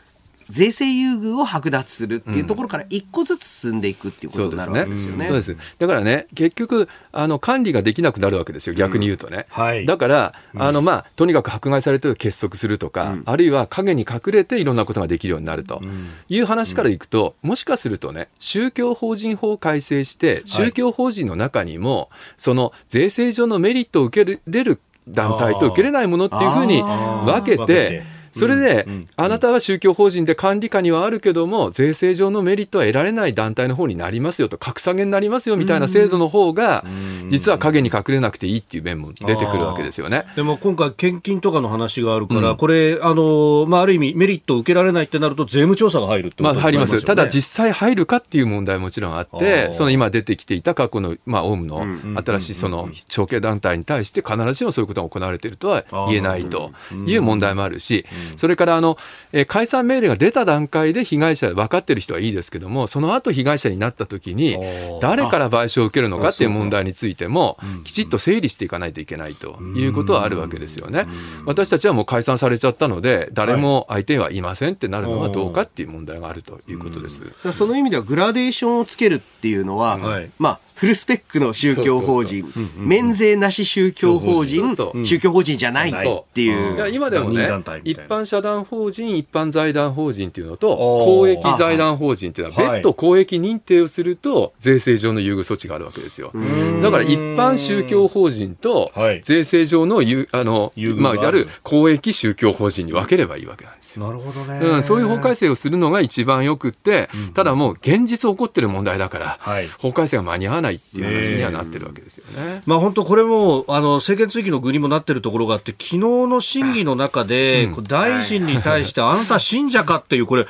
Speaker 4: 税制優遇を剥奪するっていうところから一個ずつ進んでいくっていうことになるわけですよね。
Speaker 3: そうですね。だからね結局あの管理ができなくなるわけですよ逆に言うとね。うんはい、だから、あのまあとにかく迫害されて結束するとか、うん、あるいは影に隠れていろんなことができるようになるという話からいくと、もしかするとね宗教法人法を改正して宗教法人の中にも、その税制上のメリットを受けれる団体と受けれないものっていうふうに分けて。それで、あなたは宗教法人で管理下にはあるけども、税制上のメリットは得られない団体の方になりますよと、格下げになりますよみたいな制度の方が、実は影に隠れなくていいっていう面も出てくるわけですよね。
Speaker 1: でも今回、献金とかの話があるから、これ、あのまあ、ある意味、メリットを受けられないってなると、税務調査が入るってことまあ、
Speaker 3: 入ります。ただ、実際入るかっていう問題もちろんあって、その今出てきていた過去の、まあ、オウムの新しいその長兄団体に対して、必ずしもそういうことが行われているとは言えないという問題もあるし、それからあの、えー、解散命令が出た段階で被害者分かってる人はいいですけども、その後被害者になった時に、誰から賠償を受けるのかっていう問題についても、きちっと整理していかないといけないということはあるわけですよね。私たちはもう解散されちゃったので、誰も相手はいませんってなるのはどうかっていう問題があるということです。
Speaker 4: その意味ではグラデーションをつけるっていうのは、はい、まあフルスペックの宗教法人、免税なし宗教法人、宗教法人じゃないっていう。
Speaker 3: 今でもね、一般社団法人、一般財団法人っていうのと、公益財団法人っていうのは、別途公益認定をすると、税制上の優遇措置があるわけですよ。だから一般宗教法人と、税制上のあの、まあ、やる公益宗教法人に分ければいいわけなんですよ。
Speaker 1: なるほどね。
Speaker 3: うん、そういう法改正をするのが一番よくって、ただもう現実起こってる問題だから、法改正が間に合わないないっていう話にはなってるわけですよね。
Speaker 1: まあ本当これもあの政権追及の具にもなってるところがあって昨日の審議の中で、うん、大大臣に対して、あなた信者かっていう、これ、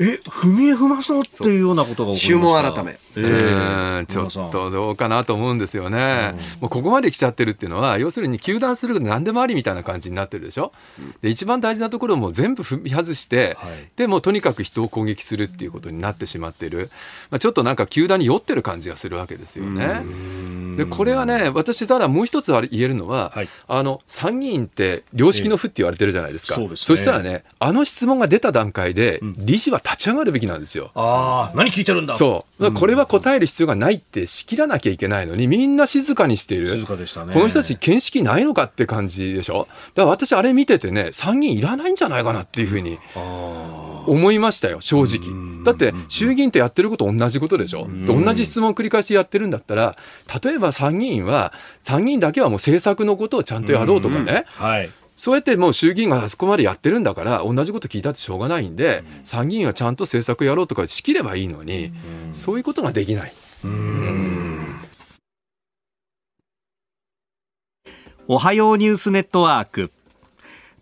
Speaker 1: え、踏み絵踏まそうっていうようなことが起こりました？
Speaker 4: 改め。
Speaker 3: えー、ちょっとどうかなと思うんですよね。もうここまで来ちゃってるっていうのは、要するに糾弾する何でもありみたいな感じになってるでしょ？で、一番大事なところも全部踏み外して、はい、でもとにかく人を攻撃するっていうことになってしまってる。まあ、ちょっとなんか糾弾に酔ってる感じがするわけですよね。で、これはね、私ただもう一つ言えるのは、はい、あの、参議院って良識の府って言われてるじゃないですか。えー、そすね、そしたらね、あの質問が出た段階で、理事は立ち上がるべきなんですよ。
Speaker 1: ああ、何聞いてるんだ？
Speaker 3: そう。これは答える必要がないって仕切らなきゃいけないのに、みんな静かにしている。
Speaker 1: 静かでしたね。
Speaker 3: この人たち見識ないのかって感じでしょ？だから私あれ見ててね、参議院いらないんじゃないかなっていうふうに思いましたよ、正直。だって衆議院とやってること同じことでしょ？同じ質問を繰り返しやってるんだったら、例えば参議院は、参議院だけはもう政策のことをちゃんとやろうとかね。はい。そうやってもう衆議院があそこまでやってるんだから、同じこと聞いたってしょうがないんで、参議院はちゃんと政策やろうとかしきればいいのに、そういうことができない。
Speaker 1: おはようニュースネットワーク。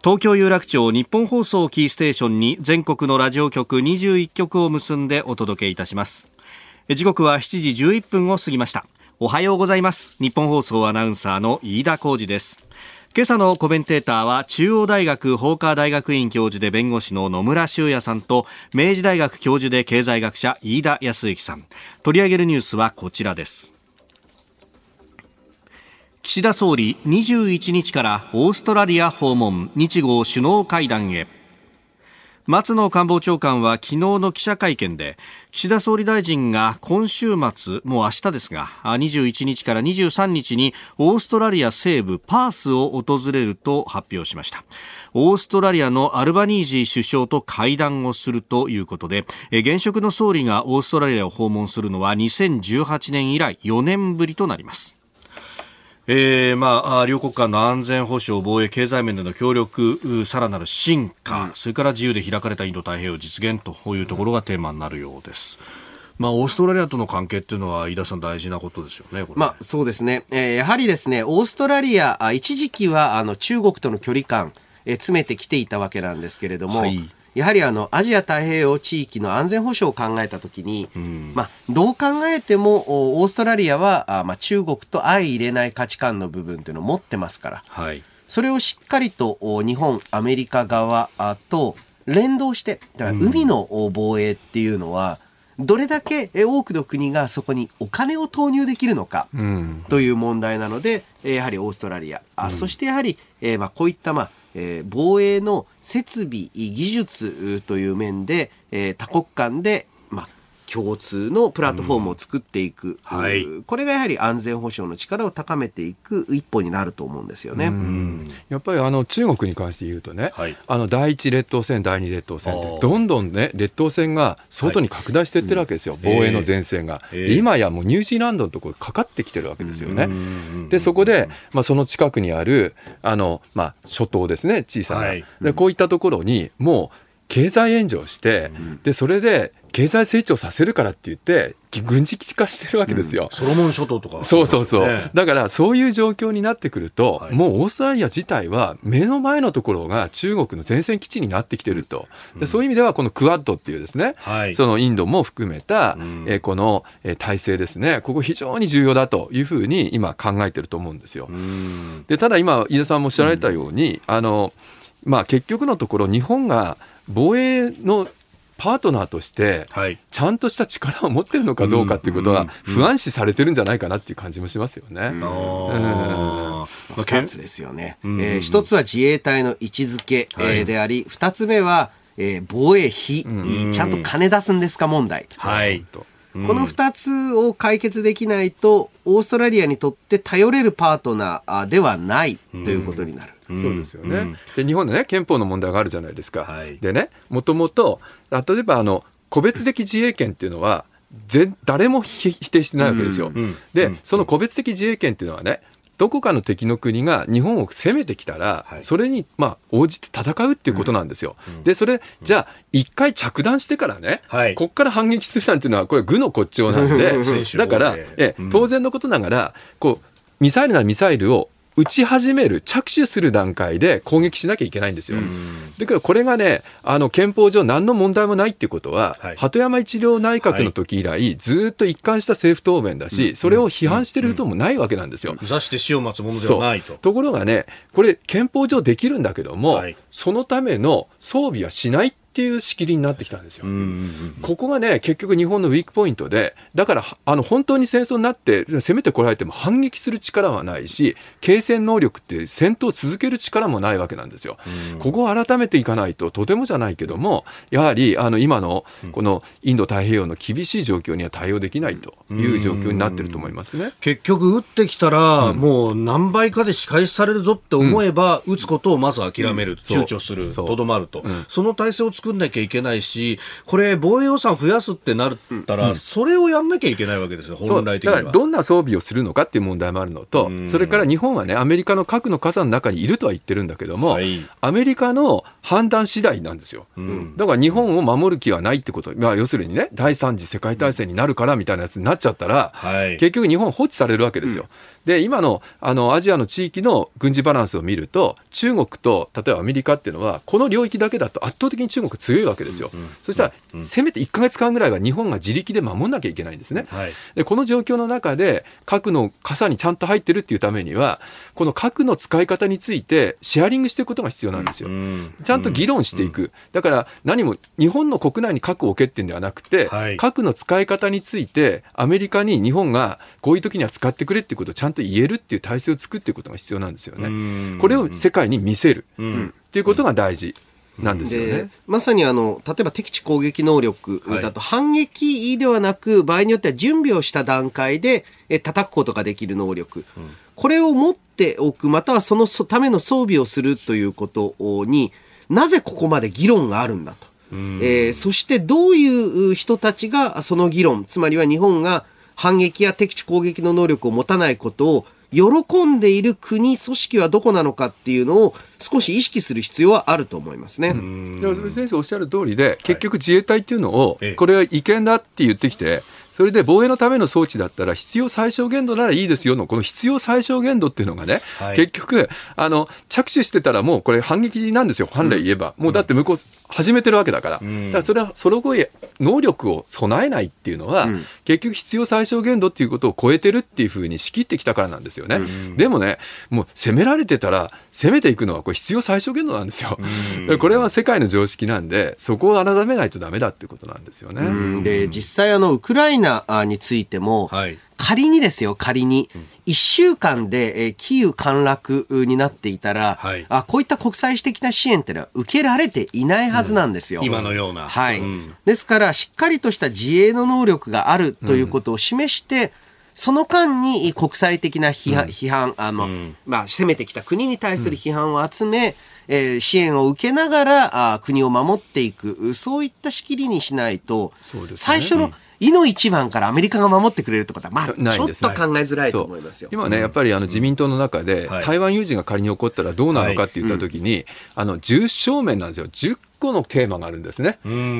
Speaker 1: 東京有楽町日本放送キーステーションに全国のラジオ局21局を結んでお届けいたします。時刻は7時11分を過ぎました。おはようございます。日本放送アナウンサーの飯田浩二です。今朝のコメンテーターは中央大学法科大学院教授で弁護士の野村修也さんと明治大学教授で経済学者飯田康之さん。取り上げるニュースはこちらです。岸田総理21日からオーストラリア訪問。日豪首脳会談へ。松野官房長官は昨日の記者会見で岸田総理大臣が今週末もう明日ですが21日から23日にオーストラリア西部パースを訪れると発表しました。オーストラリアのアルバニージー首相と会談をするということで現職の総理がオーストラリアを訪問するのは2018年以来4年ぶりとなります。えーまあ、両国間の安全保障、防衛、経済面での協力、さらなる進化、うん、それから自由で開かれたインド太平洋実現というところがテーマになるようです。まあ、オーストラリアとの関係っていうのは、飯田さん、大事なことですよね、
Speaker 4: まあ、そうですね、えー、やはりですね、オーストラリア、一時期はあの中国との距離感、えー、詰めてきていたわけなんですけれども、はい、やはりあのアジア太平洋地域の安全保障を考えたときに、うん、まあ、どう考えてもオーストラリアはあ、まあ、中国と相入れない価値観の部分というのを持ってますから、はい、それをしっかりと日本、アメリカ側と連動して、だから海の防衛っていうのは、どれだけ多くの国がそこにお金を投入できるのかという問題なので、やはりオーストラリア、あそしてやはり、えー、まあこういったまあえー、防衛の設備、技術という面で、えー、多国間で共通のプラットフォームを作っていく、うん。はい、これがやはり安全保障の力を高めていく一歩になると思うんですよね。
Speaker 3: やっぱりあの中国に関して言うとね、はい、あの第一列島線、第二列島線ってどんどんね列島線が外に拡大していってるわけですよ、はい防衛の前線が、えー、今やもうニュージーランドのところかかってきてるわけですよね。でそこで、まあ、その近くにあるあの、まあ、諸島ですね小さな、でこういったところにもう経済援助をして、でそれで経済成長させるからって言って、軍事基地化してるわけですよ。うん、
Speaker 1: ソロモン諸島とか、
Speaker 3: そうそうそう。だから、そういう状況になってくると、はい、もうオーストラリア自体は、目の前のところが中国の前線基地になってきてると。でそういう意味では、このクアッドっていうですね、はい、そのインドも含めた、うん、えこの、え体制ですね、ここ非常に重要だというふうに今考えてると思うんですよ。でただ今、飯田さんもおっしゃられたように、あの、まあ結局のところ、日本が防衛のパートナーとして、ちゃんとした力を持ってるのかどうかっていうことは、不安視されてるんじゃないかなっていう感じもしますよね。
Speaker 4: 二つですよね。えー、一つは自衛隊の位置づけ、えー、であり、二つ目は、えー、防衛費、ちゃんと金出すんですか問題。はい。この2つを解決できないと、オーストラリアにとって頼れるパートナーではないということになる。
Speaker 3: そうですよね、うん、で日本でね憲法の問題があるじゃないですか、はい、でねもともと例えばあの個別的自衛権っていうのは全誰も否定してないわけですよ、うん、で、その個別的自衛権っていうのはねどこかの敵の国が日本を攻めてきたら、はい、それに、まあ、応じて戦うっていうことなんですよ。うん、で、それ、じゃあ、一回着弾してからね、はい、こっから反撃するなんていうのは、これ、愚の骨頂なんで、だから、え当然のことながら、こう、ミサイルならミサイルを撃ち始める、着手する段階で攻撃しなきゃいけないんですよ。だからこれがね、あの憲法上何の問題もないっていうことは、はい、鳩山一郎内閣の時以来、はい、ずっと一貫した政府答弁だし、それを批判してるともないわけなんですよ。
Speaker 1: 座して死を待つものではないと。
Speaker 3: ところがね、これ憲法上できるん。だけども、はい、そのための装備はしないっていう仕切りになってきたんですよ。ここがね、結局日本のウィークポイントで、だから、あの、本当に戦争になって、攻めてこられても反撃する力はないし、継戦能力って戦闘を続ける力もないわけなんですよ。ここを改めていかないと、とてもじゃないけども、やはり、あの、今の、このインド太平洋の厳しい状況には対応できないという状況になってると思いますね。
Speaker 1: 結局、撃ってきたら、もう何倍かで仕返しされるぞって思えば、撃つことをまず諦める、躊躇する、とどまると。その体制を作作んなきゃいけないし、これ、防衛予算増やすってなったら、それをやんなきゃいけないわけですよ、本来的には。
Speaker 3: どんな装備をするのかっていう問題もあるのと、それから日本はね、アメリカの核の傘の中にいるとは言ってるんだけども、はい、アメリカの判断次第なんですよ。うん、だから日本を守る気はないってこと、まあ、要するにね、第三次世界大戦になるからみたいなやつになっちゃったら、はい、結局日本放置されるわけですよ。うんで、今のあのアジアの地域の軍事バランスを見ると、中国と例えばアメリカっていうのは、この領域だけだと圧倒的に中国強いわけですよ。うんうん、そしたら、せめて1か月間ぐらいは日本が自力で守んなきゃいけないんですね。はい、でこの状況の中で、核の傘にちゃんと入ってるっていうためには、この核の使い方についてシェアリングしていくことが必要なんですよ。うん、ちゃんと議論していく。だから何も日本の国内に核を置けっていうんではなくて、はい、核の使い方についてアメリカに日本がこういう時には使ってくれっていうことをちゃんと言えるっていう体制を作っていくことが必要なんですよね。これを世界に見せるっていうことが大事。なんですよね。
Speaker 4: まさにあの、例えば敵地攻撃能力だと反撃ではなく、場合によっては準備をした段階でえ叩くことができる能力。うん、これを持っておく、またはそのための装備をするということになぜここまで議論があるんだと。えー、そしてどういう人たちがその議論、つまりは日本が反撃や敵地攻撃の能力を持たないことを喜んでいる国、組織はどこなのかっていうのを少し意識する必要はあると思いますね。
Speaker 3: 先生おっしゃる通りで、結局自衛隊っていうのを、これは違憲だって言ってきて、それで防衛のための装置だったら必要最小限度ならいいですよの、この必要最小限度っていうのがね、はい、結局、あの、着手してたらもうこれ反撃なんですよ、本来言えば。うん、もうだって向こう始めてるわけだから。うん、だからそれは、その後能力を備えないっていうのは、うん、結局必要最小限度っていうことを超えてるっていうふうに仕切ってきたからなんですよね。でもね、もう攻められてたら、攻めていくのはこれ必要最小限度なんですよ。これは世界の常識なんで、そこを改めないとダメだってことなんですよね。
Speaker 4: で、実際あの、ウクライナナについても、はい、仮にですよ、仮に、1週間で、えー、キーウ陥落になっていたら、はい、あ、こういった国際的な支援っていうのは受けられていないはずなんですよ。
Speaker 1: うん、今のような。
Speaker 4: はい、うん、ですから、しっかりとした自衛の能力があるということを示して、うんその間に国際的な批判、うん、批判あの、うん、まあ、攻めてきた国に対する批判を集め、うん、えー、支援を受けながらあ国を守っていく、そういった仕切りにしないと、ね、最初の、いの一番からアメリカが守ってくれるってことは、まあ、ちょっと考えづらいと思いますよ。
Speaker 3: 今ね、やっぱりあの自民党の中で、台湾有事が仮に起こったらどうなのかって言ったときに、あの、10正面なんですよ。10個のテーマがあるんですね。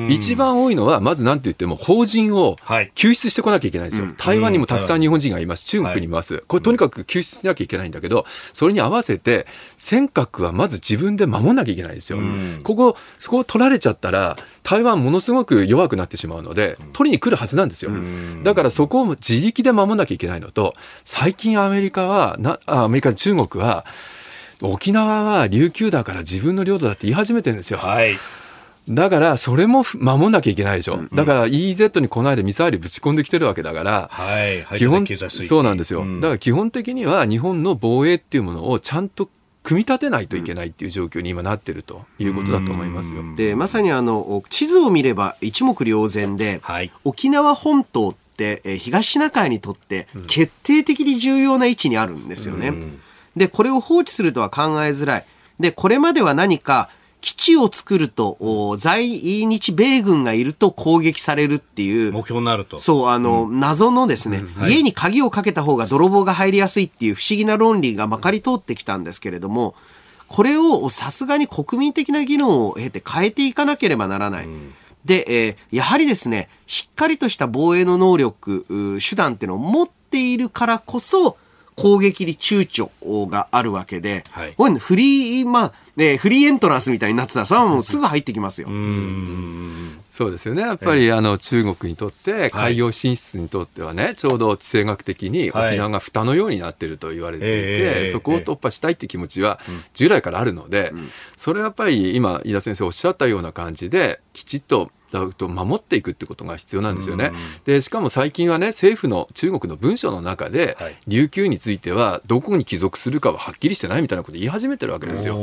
Speaker 3: 一番多いのは、まずなんて言っても、法人を救出してこなきゃいけないんですよ。はい、台湾にもたくさん日本人がいます。中国にいます。これとにかく救出しなきゃいけないんだけど、それに合わせて、尖閣はまず自分で守んなきゃいけないんですよ。ここ、そこを取られちゃったら、台湾ものすごく弱くなってしまうので、取りに来るはずなんですよ。だからそこを自力で守んなきゃいけないのと、最近アメリカは、なアメリカ、中国は、沖縄は琉球だから自分の領土だって言い始めてるんですよ。はい。だから、それも守んなきゃいけないでしょ。うんうん、だから EEZ にこの間ミサイルぶち込んできてるわけだから、はい。基本、そうなんですよ、うん。だから基本的には日本の防衛っていうものをちゃんと組み立てないといけないっていう状況に今なってるということだと思いますよ。
Speaker 4: で、まさにあの、地図を見れば一目瞭然で、はい、沖縄本島って、え東シナ海にとって決定的に重要な位置にあるんですよね。で、これを放置するとは考えづらい。で、これまでは何か基地を作ると、在日米軍がいると攻撃されるっていう。
Speaker 1: 目標になると。
Speaker 4: そう、あの、うん、謎のですね、うんはい、家に鍵をかけた方が泥棒が入りやすいっていう不思議な論理がまかり通ってきたんですけれども、これをさすがに国民的な議論を経て変えていかなければならない。うんで、えー、やはりですね、しっかりとした防衛の能力、手段っていうのを持っているからこそ、攻撃に躊躇があるわけで、はい、こうフリー、まあ、ね、フリーエントランスみたいになってたら、それはもうすぐ入ってきますよ。
Speaker 3: そうですよね。やっぱり、あの、中国にとって、海洋進出にとってはね、ちょうど地政学的に沖縄が蓋のようになっていると言われていて、そこを突破したいって気持ちは従来からあるので、それはやっぱり今、飯田先生おっしゃったような感じで、きちっとと守っていくってことが必要なんですよね。でしかも最近はね政府の中国の文書の中で、はい、琉球についてはどこに帰属するかははっきりしてないみたいなこと言い始めてるわけですよ。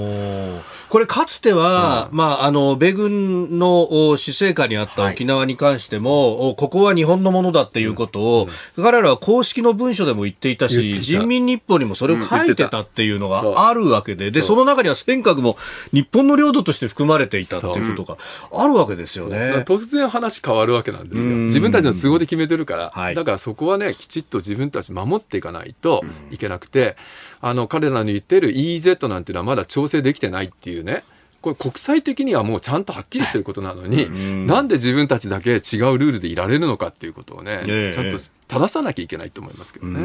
Speaker 1: これかつては、うん、まああの米軍の施政下にあった沖縄に関しても、はい、ここは日本のものだっていうことを、うん、彼らは公式の文書でも言っていたし人民日報にもそれを書いてたっていうのがあるわけで、うん、でその中には尖閣も日本の領土として含まれていたっていうことがあるわけですよね。
Speaker 3: 突然話変わるわけなんですよ。自分たちの都合で決めてるから、はい、だからそこはね、きちっと自分たち守っていかないといけなくて、あの、彼らの言ってる EEZ なんていうのはまだ調整できてないっていうね、これ国際的にはもうちゃんとはっきりしてることなのに、ん。なんで自分たちだけ違うルールでいられるのかっていうことをね、ちゃんと正さなきゃいけないと思いますけどね。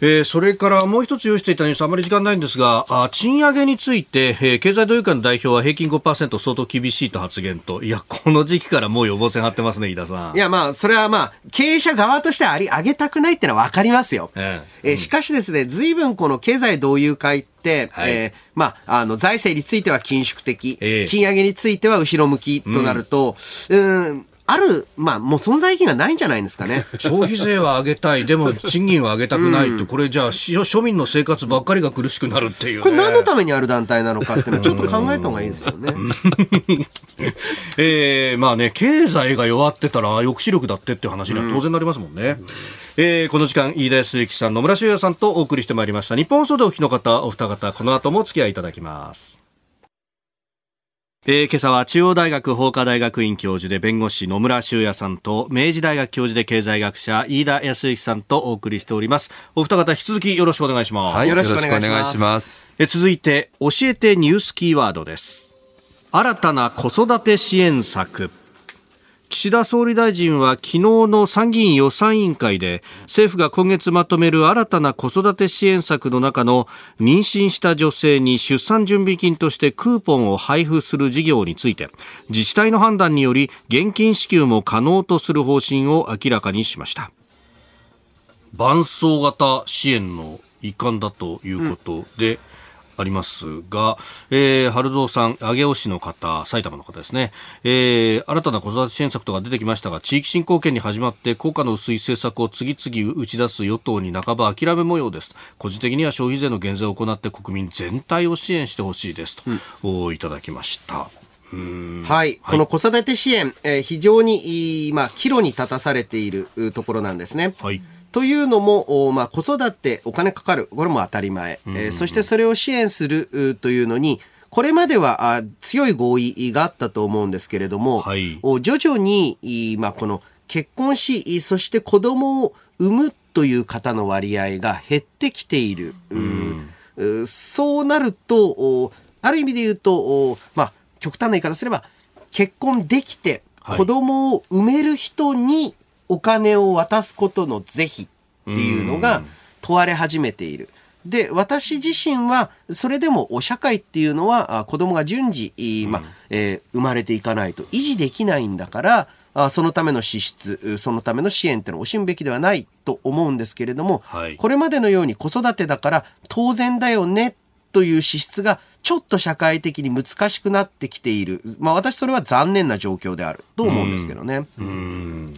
Speaker 1: えー、それからもう一つ用意していたニュース、あまり時間ないんですが、あ賃上げについて、えー、経済同友会の代表は平均5%相当厳しいと発言と、いや、この時期からもう予防線張ってますね、飯田さ
Speaker 4: ん。いや、まあ、それはまあ、経営者側としてあり、上げたくないってのは分かりますよ。えー、えー、しかしですね、ずいぶんこの経済同友会って、はい、えー、まあ、あの、財政については緊縮的、えー、賃上げについては後ろ向きとなると、うん、うんある、まあ、もう存在意義がないんじゃないですかね。
Speaker 1: 消費税は上げたい、でも賃金は上げたくないって、うん、これじゃあ、庶民の生活ばっかりが苦しくなるっていう、ね、
Speaker 4: これ何のためにある団体なのかっていうのはちょっと考えた方がいいですよね。
Speaker 1: えー、まあね、経済が弱ってたら抑止力だってっていう話には当然なりますもんね。うんえー、この時間、飯田康之さん、野村修也さんとお送りしてまいりました。日本放送でお聞きの方、お二方、この後もお付き合いいただきます。えー、今朝は中央大学法科大学院教授で弁護士野村修也さんと明治大学教授で経済学者飯田康之さんとお送りしております。お二方引き続きよろしくお願いします、
Speaker 4: はい、よろしくお願いします。
Speaker 1: え続いて教えてニュースキーワードです。新たな子育て支援策岸田総理大臣は昨日の参議院予算委員会で政府が今月まとめる新たな子育て支援策の中の妊娠した女性に出産準備金としてクーポンを配布する事業について自治体の判断により現金支給も可能とする方針を明らかにしました。伴走型支援の一環だということで、うんありますが、えー、春蔵さん、上尾市の方、埼玉の方ですね、えー、新たな子育て支援策とか出てきましたが、地域振興権に始まって効果の薄い政策を次々打ち出す与党に半ば諦め模様です。個人的には消費税の減税を行って国民全体を支援してほしいですと、うん、いただきました。
Speaker 4: はい、この子育て支援、えー、非常に、まあ、岐路に立たされているところなんですね。はいというのも、まあ、子育てお金かかる。これも当たり前。うんうん、えー、そしてそれを支援するというのに、これまではあ強い合意があったと思うんですけれども、はい、徐々に、まあ、この結婚し、そして子供を産むという方の割合が減ってきている。うん、そうなると、ある意味で言うと、まあ、極端な言い方すれば、結婚できて子供を産める人にお金を渡すことの是非っていうのが問われ始めている。で、私自身は、それでもお社会っていうのは、子供が順次、まあ、えー、生まれていかないと維持できないんだから、あそのための支出、そのための支援ってのを惜しむべきではないと思うんですけれども、はい、これまでのように子育てだから当然だよねという支出がちょっと社会的に難しくなってきている。まあ私それは残念な状況であると思うんですけどね。うんうん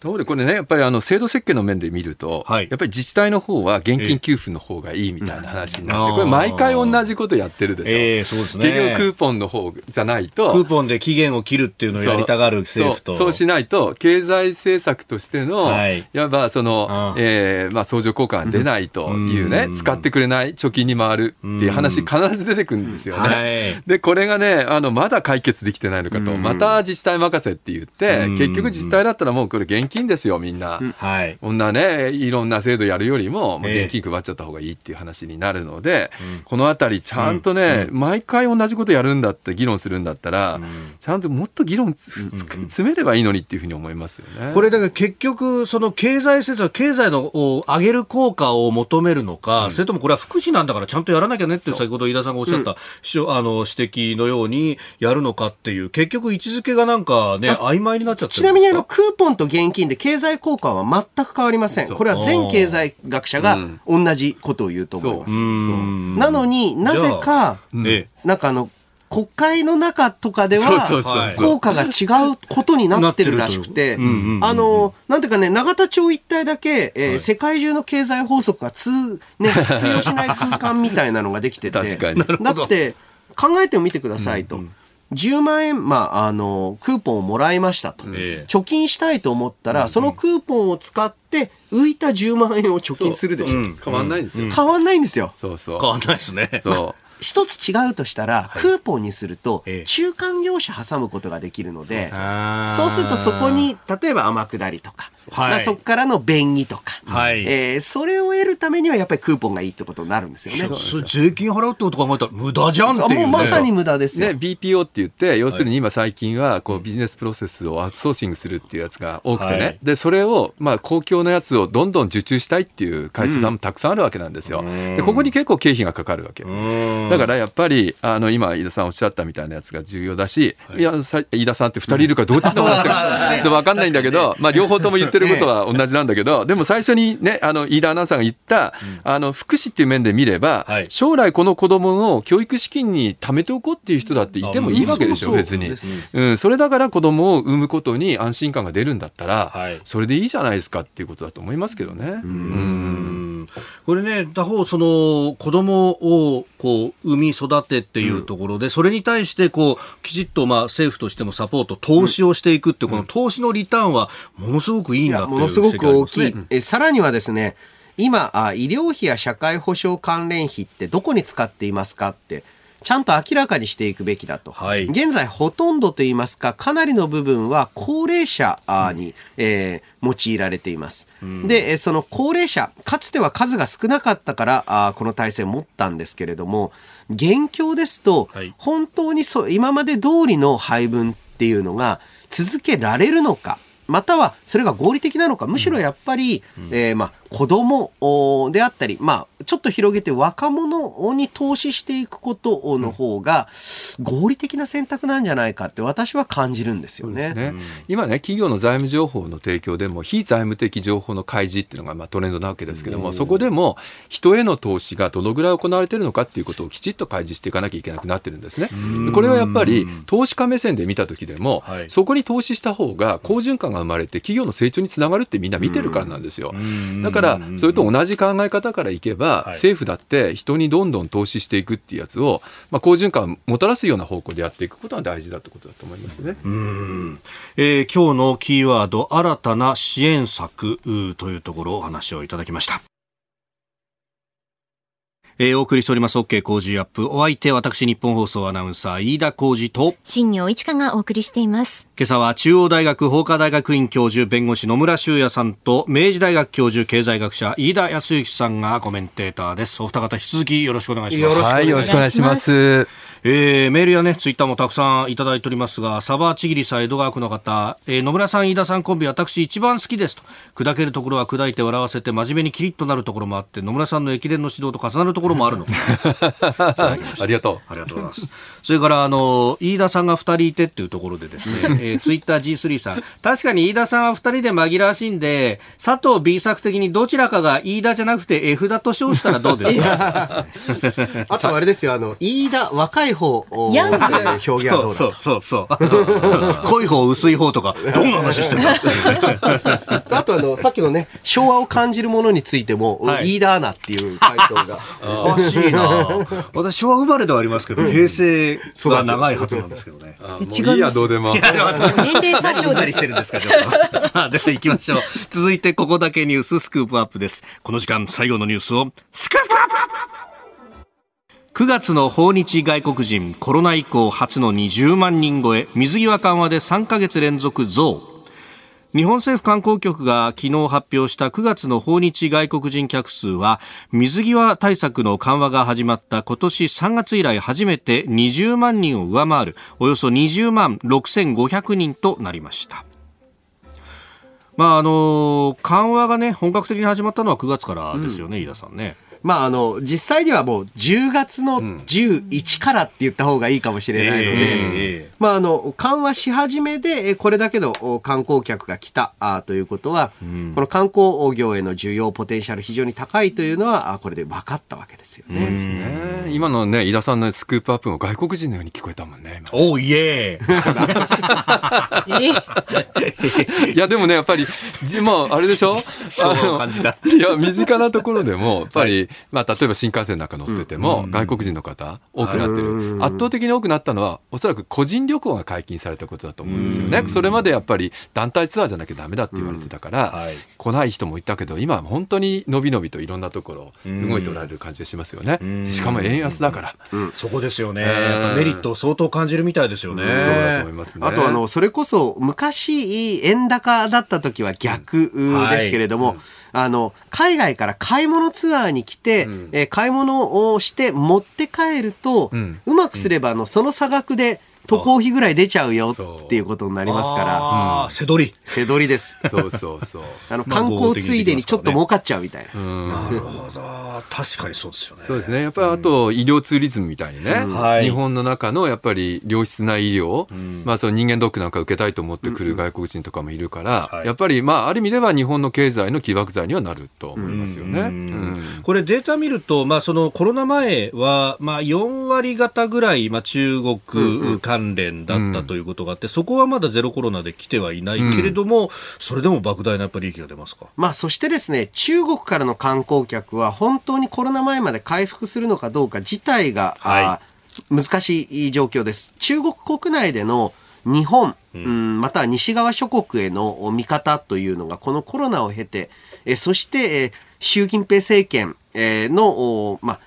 Speaker 3: ところでこれね、やっぱりあの制度設計の面で見ると、はい、やっぱり自治体の方は現金給付の方がいいみたいな話になって、これ毎回同じことやってるでしょ。えー、そうですね。結局クーポンの方じゃないと。
Speaker 1: クーポンで期限を切るっていうのをやりたがる政府と。
Speaker 3: そうしないと、経済政策としての、はい、いわばその、えー、まあ相乗効果が出ないというね、使ってくれない貯金に回るっていう話必ず出てくるんですよね。はい、で、これがね、あの、まだ解決できてないのかと、また自治体任せって言って、結局自治体だったらもうこれ現金ですよ、みんな。はい。こんなね、いろんな制度やるよりも、もう現金配っちゃった方がいいっていう話になるので、えー、このあたり、ちゃんとね、うん、毎回同じことやるんだって議論するんだったら、うん、ちゃんともっと議論詰めればいいのにっていうふうに思いますよね。
Speaker 1: これだから結局、その経済政策、経済のを上げる効果を求めるのか、うん、それともこれは福祉なんだからちゃんとやらなきゃねって先ほど飯田さんがおっしゃった、あの指摘のようにやるのかっていう、結局位置づけがなんかね、曖昧になっちゃって
Speaker 4: ちなみにあの、クーポンと現金で経済効果は全く変わりません。これは全経済学者が同じことを言うと思います。なのになぜか、なんかあの、国会の中とかでは、効果が違うことになってるらしくて、あの、なんていうかね、永田町一帯だけ、えー、世界中の経済法則が通、ね、通用しない空間みたいなのができてて、だって、考えてみてくださいと。10万円、まあ、あの、クーポンをもらいましたと。貯金したいと思ったら、そのクーポンを使って、浮いた10万円を貯金するでしょ。
Speaker 3: 変わんないんですよ。
Speaker 4: 変わんないんですよ。
Speaker 1: そうそう。変わんないですね。
Speaker 3: そう。
Speaker 4: 一つ違うとしたら、クーポンにすると、中間業者挟むことができるので、そうするとそこに、例えば天下りとか、はい、そこからの便宜とか、はい、えー、それを得るためにはやっぱりクーポンがいいってことになるんですよね。
Speaker 1: 税金払うってこと考えたら無駄じゃんっていう、ね、もう
Speaker 4: まさに無駄ですよ。
Speaker 3: ね、BPO って言って、要するに今最近はこうビジネスプロセスをアウトソーシングするっていうやつが多くてね、はい、で、それを、まあ公共のやつをどんどん受注したいっていう会社さんもたくさんあるわけなんですよ。うん、でここに結構経費がかかるわけ。だからやっぱり、あの、今、飯田さんおっしゃったみたいなやつが重要だし、はい、いや、飯田さんって二人いるかどっちと思ってるかわかんないんだけど、まあ両方とも言ってることは同じなんだけど、でも最初にね、あの、飯田アナウンサーが言った、あの、福祉っていう面で見れば、将来この子供を教育資金に貯めておこうっていう人だっていてもいいわけでしょ、別に。うん、それだから子供を産むことに安心感が出るんだったら、それでいいじゃないですかっていうことだと思いますけどね。うん
Speaker 1: これね、他方、その、子供を、こう、産み育てっていうところで、それに対して、こう、きちっと、まあ、政府としてもサポート、投資をしていくって、この投資のリターンは、ものすごくいいんだっていう、
Speaker 4: ものすごく大きい。え、さらにはですね、今あ、医療費や社会保障関連費ってどこに使っていますかって、ちゃんと明らかにしていくべきだと。はい、現在、ほとんどといいますか、かなりの部分は高齢者に、うん、えー、用いられています。うん、で、その高齢者、かつては数が少なかったから、あこの体制を持ったんですけれども、現況ですと、はい、本当にそう、今まで通りの配分っていうのが続けられるのか、またはそれが合理的なのか、むしろやっぱり、うん、えー、まあ、子供であったり、まあ、ちょっと広げて若者に投資していくことの方が合理的な選択なんじゃないかって私は感じるんですよね。ね。
Speaker 3: 今ね、企業の財務情報の提供でも非財務的情報の開示っていうのがまあトレンドなわけですけども、そこでも人への投資がどのぐらい行われているのかっていうことをきちっと開示していかなきゃいけなくなってるんですね。これはやっぱり投資家目線で見た時でも、はい、そこに投資した方が好循環が生まれて企業の成長につながるってみんな見てるからなんですよ。だからから、それと同じ考え方からいけば、政府だって人にどんどん投資していくっていうやつを、まあ、好循環をもたらすような方向でやっていくことが大事だってことだと思いますね。
Speaker 1: うんえー、今日のキーワード、新たな支援策というところお話をいただきました。えー、お送りしております OK 工事アップ。お相手、私、日本放送アナウンサー、飯田浩二と、
Speaker 2: 新業一華がお送りしています。
Speaker 1: 今朝は中央大学法科大学院教授、弁護士野村修也さんと、明治大学教授、経済学者、飯田康之さんがコメンテーターです。お二方、引き続きよろしくお願いします。
Speaker 3: よろしくお願いします。
Speaker 1: えー、メールやね、ツイッターもたくさんいただいておりますが、サバーちぎりさ江戸川区の方、えー、野村さん、飯田さんコンビ、私一番好きですと。砕けるところは砕いて笑わせて、真面目にキリッとなるところもあって、野村さんの駅伝の指導と重なるところもあるの。
Speaker 3: ありがと
Speaker 1: う。ありがとうございます。それから、あの、飯田さんが二人いてっていうところでですね、えー、ツイッター G3 さん、確かに飯田さんは二人で紛らわしいんで、佐藤 B 作的にどちらかが飯田じゃなくて F だと称したらどうですか？
Speaker 4: あとあれですよ、あの、飯田若い方、
Speaker 2: ヤング
Speaker 4: 表現はどうだ
Speaker 1: そうそうそう。濃い方、薄い方とか、どんな話してるの？
Speaker 4: あとあの、さっきのね、昭和を感じるものについても、はい、飯田アナっていう回答が。
Speaker 1: おかしいな私、昭和生まれではありますけど、平成が長いはずなんですけどね。
Speaker 3: 違ういや、どうでも。年
Speaker 2: 齢詐称
Speaker 1: でしてるんですか、ちょっと。さあ、では行きましょう。続いて、ここだけニューススクープアップです。この時間、最後のニュースを、スクープアップ9月の訪日外国人コロナ以降初の20万人超え水際緩和で3ヶ月連続増。日本政府観光局が昨日発表した9月の訪日外国人客数は水際対策の緩和が始まった今年3月以来初めて20万人を上回るおよそ20万6500人となりました。まああの緩和がね本格的に始まったのは9月からですよね、うん、飯田さんね。
Speaker 4: まあ、あの、実際にはもう10月の11からって言った方がいいかもしれないので、まあ、あの、緩和し始めで、これだけの観光客が来たあということは、うん、この観光業への需要ポテンシャル非常に高いというのは、これで分かったわけですよね。
Speaker 3: ね今のね、井田さんのスクープアップも外国人のように聞こえたもんね。
Speaker 1: おいえ。
Speaker 3: いや、でもね、やっぱり、まあ、あれでしょ？
Speaker 1: そう感じだ。
Speaker 3: いや、身近なところでも、やっぱり、はいまあ、例えば新幹線なんか乗ってても、外国人の方多くなってる。圧倒的に多くなったのは、おそらく個人旅行が解禁されたことだと思うんですよね。それまでやっぱり団体ツアーじゃなきゃダメだって言われてたから、来ない人もいたけど、今は本当に伸び伸びといろんなところ動いておられる感じがしますよね。しかも円安だから。
Speaker 1: そこですよね。メリットを相当感じるみたいですよね。そう
Speaker 3: だと思いますね。
Speaker 4: あと、あの、それこそ昔、円高だった時は逆ですけれども、あの、海外から買い物ツアーに来て、うん、えー、買い物をして持って帰ると、うん、うまくすれば、あの、その差額で、渡航費ぐらい出ちゃうよっていうことになりますから。
Speaker 1: うん、背取り。
Speaker 4: 背取りです。
Speaker 3: そうそうそう。
Speaker 4: あの、観光ついでにちょっと儲かっちゃうみたいな。
Speaker 1: なるほど。確かにそうですよね。
Speaker 3: そうですね。やっぱりあと、医療ツーリズムみたいにね、うん日本の中のやっぱり良質な医療、うん、まあその人間ドックなんか受けたいと思ってくる外国人とかもいるから、うん、やっぱりまあある意味では日本の経済の起爆剤にはなると思いますよね。
Speaker 1: これデータ見ると、まあそのコロナ前は、まあ4割方ぐらい、まあ中国関連だったということがあって、そこはまだゼロコロナで来てはいないけれども、それでも莫大なやっぱり利益が出ますか？
Speaker 4: まあそしてですね、中国からの観光客は本当にコロナ前まで回復するのかどうか自体が、はい、難しい状況です。中国国内での日本、うん、または西側諸国への見方というのが、このコロナを経て、えそして、え習近平政権、えの、まあ、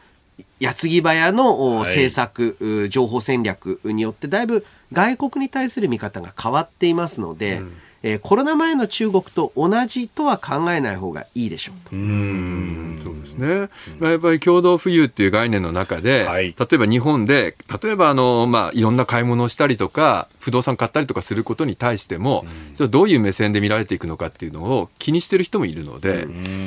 Speaker 4: 矢継ぎ早の政策、はい、情報戦略によってだいぶ外国に対する見方が変わっていますので、うんえー、コロナ前の中国と同じとは考えない方がいいでしょうと。うん。
Speaker 3: そうですね。まあ、やっぱり共同富裕っていう概念の中で、はい、例えば日本で、例えばあの、まあ、いろんな買い物をしたりとか、不動産買ったりとかすることに対しても、うん、どういう目線で見られていくのかっていうのを気にしてる人もいるので、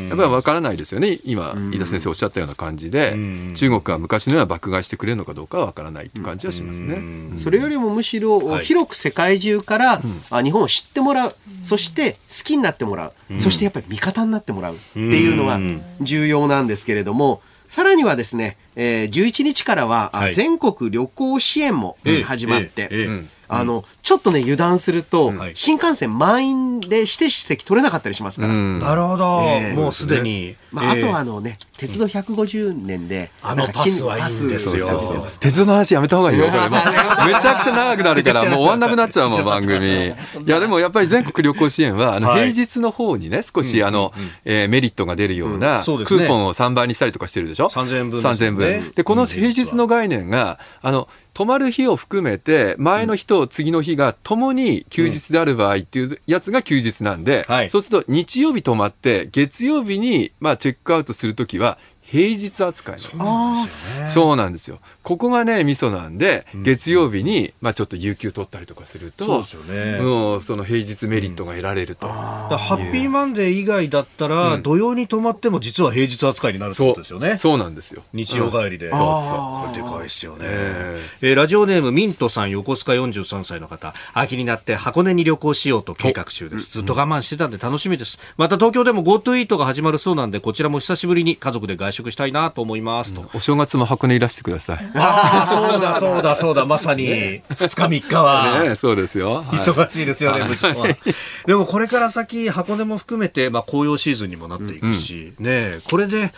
Speaker 3: やっぱりわからないですよね。今、飯田先生おっしゃったような感じで、中国が昔のような爆買いしてくれるのかどうかはわからないって感じはしますね。
Speaker 4: それよりもむしろ、広く世界中から、あ日本を知ってもらうそして好きになってもらう、うん、そしてやっぱり味方になってもらう。っていうのが重要なんですけれども、さらにはですね、えー、11日からは、はい、全国旅行支援も始まって、え。ええあの、ちょっとね、油断すると、新幹線満員で指定席取れなかったりしますから。
Speaker 1: なるほど。もうすでに。
Speaker 4: まあ、あとはあのね、鉄道150年で、
Speaker 1: あのパスはいいんですよ。
Speaker 3: 鉄道の話やめた方がいいよ、これ。めちゃくちゃ長くなるから、もう終わんなくなっちゃうもん、番組。いや、でもやっぱり全国旅行支援は、あの、平日の方にね、少し、あの、えメリットが出るような、クーポンを3倍にしたりとかしてるでしょ
Speaker 1: ?3000 円分。
Speaker 3: 3000円分。で、この平日の概念が、あの、泊まる日を含めて、前の日と次の日がともに休日である場合っていうやつが休日なんで、そうすると日曜日泊まって、月曜日にまあチェックアウトするときは、平日扱いなんですよ、そうなんですよ。ここがね、ミソなんで、月曜日に、まあちょっと有給取ったりとかすると、そうですよね。もう、その平日メリットが得られると。
Speaker 1: ハッピーマンデー以外だったら、土曜に泊まっても実は平日扱いになるってことですよね。
Speaker 3: そうなんですよ。
Speaker 1: 日曜帰りで。そうそう。これでかいですよね。えー、ラジオネームミントさん、横須賀43歳の方、秋になって箱根に旅行しようと計画中です。ずっと我慢してたんで楽しみです。また東京でも GoTo イートが始まるそうなんで、こちらも久しぶりに家族で外食したいなと思いますと、
Speaker 3: お正月も箱根いらしてください。
Speaker 1: ああそうだそうだそうだまさに。2日3日は、
Speaker 3: ね、そうですよ、
Speaker 1: 忙しいですよね、部長は。でもこれから先箱根も含めて、まあ、紅葉シーズンにもなっていくし、うん、ねこれで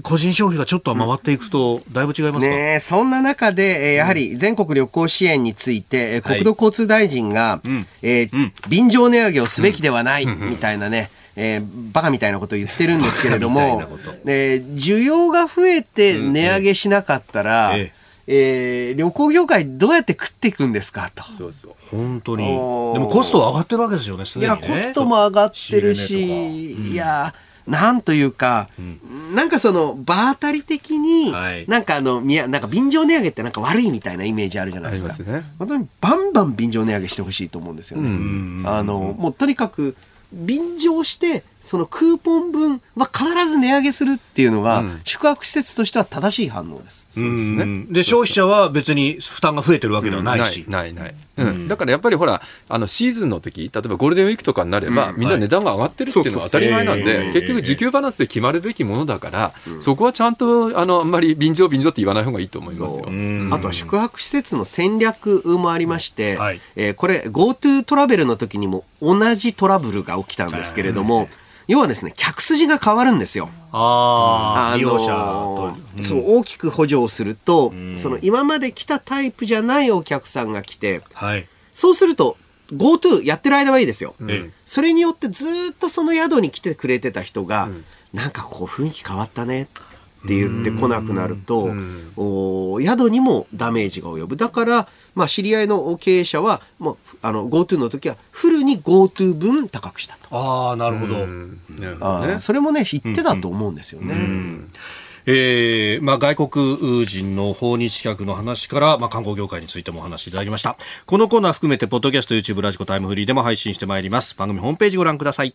Speaker 1: 個人消費がちょっと回っていくと、だいぶ違いますか、
Speaker 4: ね、そんな中で、やはり全国旅行支援について、国土交通大臣が、え便乗値上げをすべきではない、みたいなね、えー、バカみたいなことを言ってるんですけれども、えー、需要が増えて値上げしなかったら、ええ。えー、旅行業界どうやって食っていくんですかと。
Speaker 1: そうそう。本当に。でもコストは上がってるわけですよね、す
Speaker 4: でに、ね、いや、コストも上がってるし、うん、いや、なんというか、うん、なんかその、場当たり的に、はい、なんかあの、みや、なんか便乗値上げってなんか悪いみたいなイメージあるじゃないですか。すね、本当にバンバン便乗値上げしてほしいと思うんですよね。あの、もうとにかく、便乗して、そのクーポン分は必ず値上げするっていうのが、うん、宿泊施設としては正しい反応です。です
Speaker 1: ね。で、消費者は別に負担が増えてるわけではないし。
Speaker 3: ないないうん。だからやっぱりほら、あの、シーズンの時、例えばゴールデンウィークとかになれば、みんな値段が上がってるっていうのは当たり前なんで、結局時給バランスで決まるべきものだから、そこはちゃんと、あの、あんまり便乗便乗って言わない方がいいと思いますよ。
Speaker 4: あとは宿泊施設の戦略もありまして、はい、えー、これ GoTo トラベルの時にも同じトラブルが起きたんですけれども、要はですね、客筋が変わるんですよ。
Speaker 1: ああ、利用者
Speaker 4: と、うん、そう、大きく補助をすると、うん、その今まで来たタイプじゃないお客さんが来て、はい、そうすると、GoTo やってる間はいいですよ。うん、それによってずっとその宿に来てくれてた人が、なんかこう雰囲気変わったね。って言ってこなくなると、お宿にもダメージが及ぶ。だから、まあ、知り合いの経営者は、もう、あの、GoTo の時は、フルに GoTo 分高くしたと。
Speaker 1: ああ、なるほど。
Speaker 4: あそれもね、言ってたと思うんですよね。
Speaker 1: えーまあ、外国人の訪日客の話から、まあ、観光業界についてもお話しいただきましたこのコーナー含めてポッドキャスト YouTube ラジコタイムフリーでも配信してまいります番組ホームページご覧ください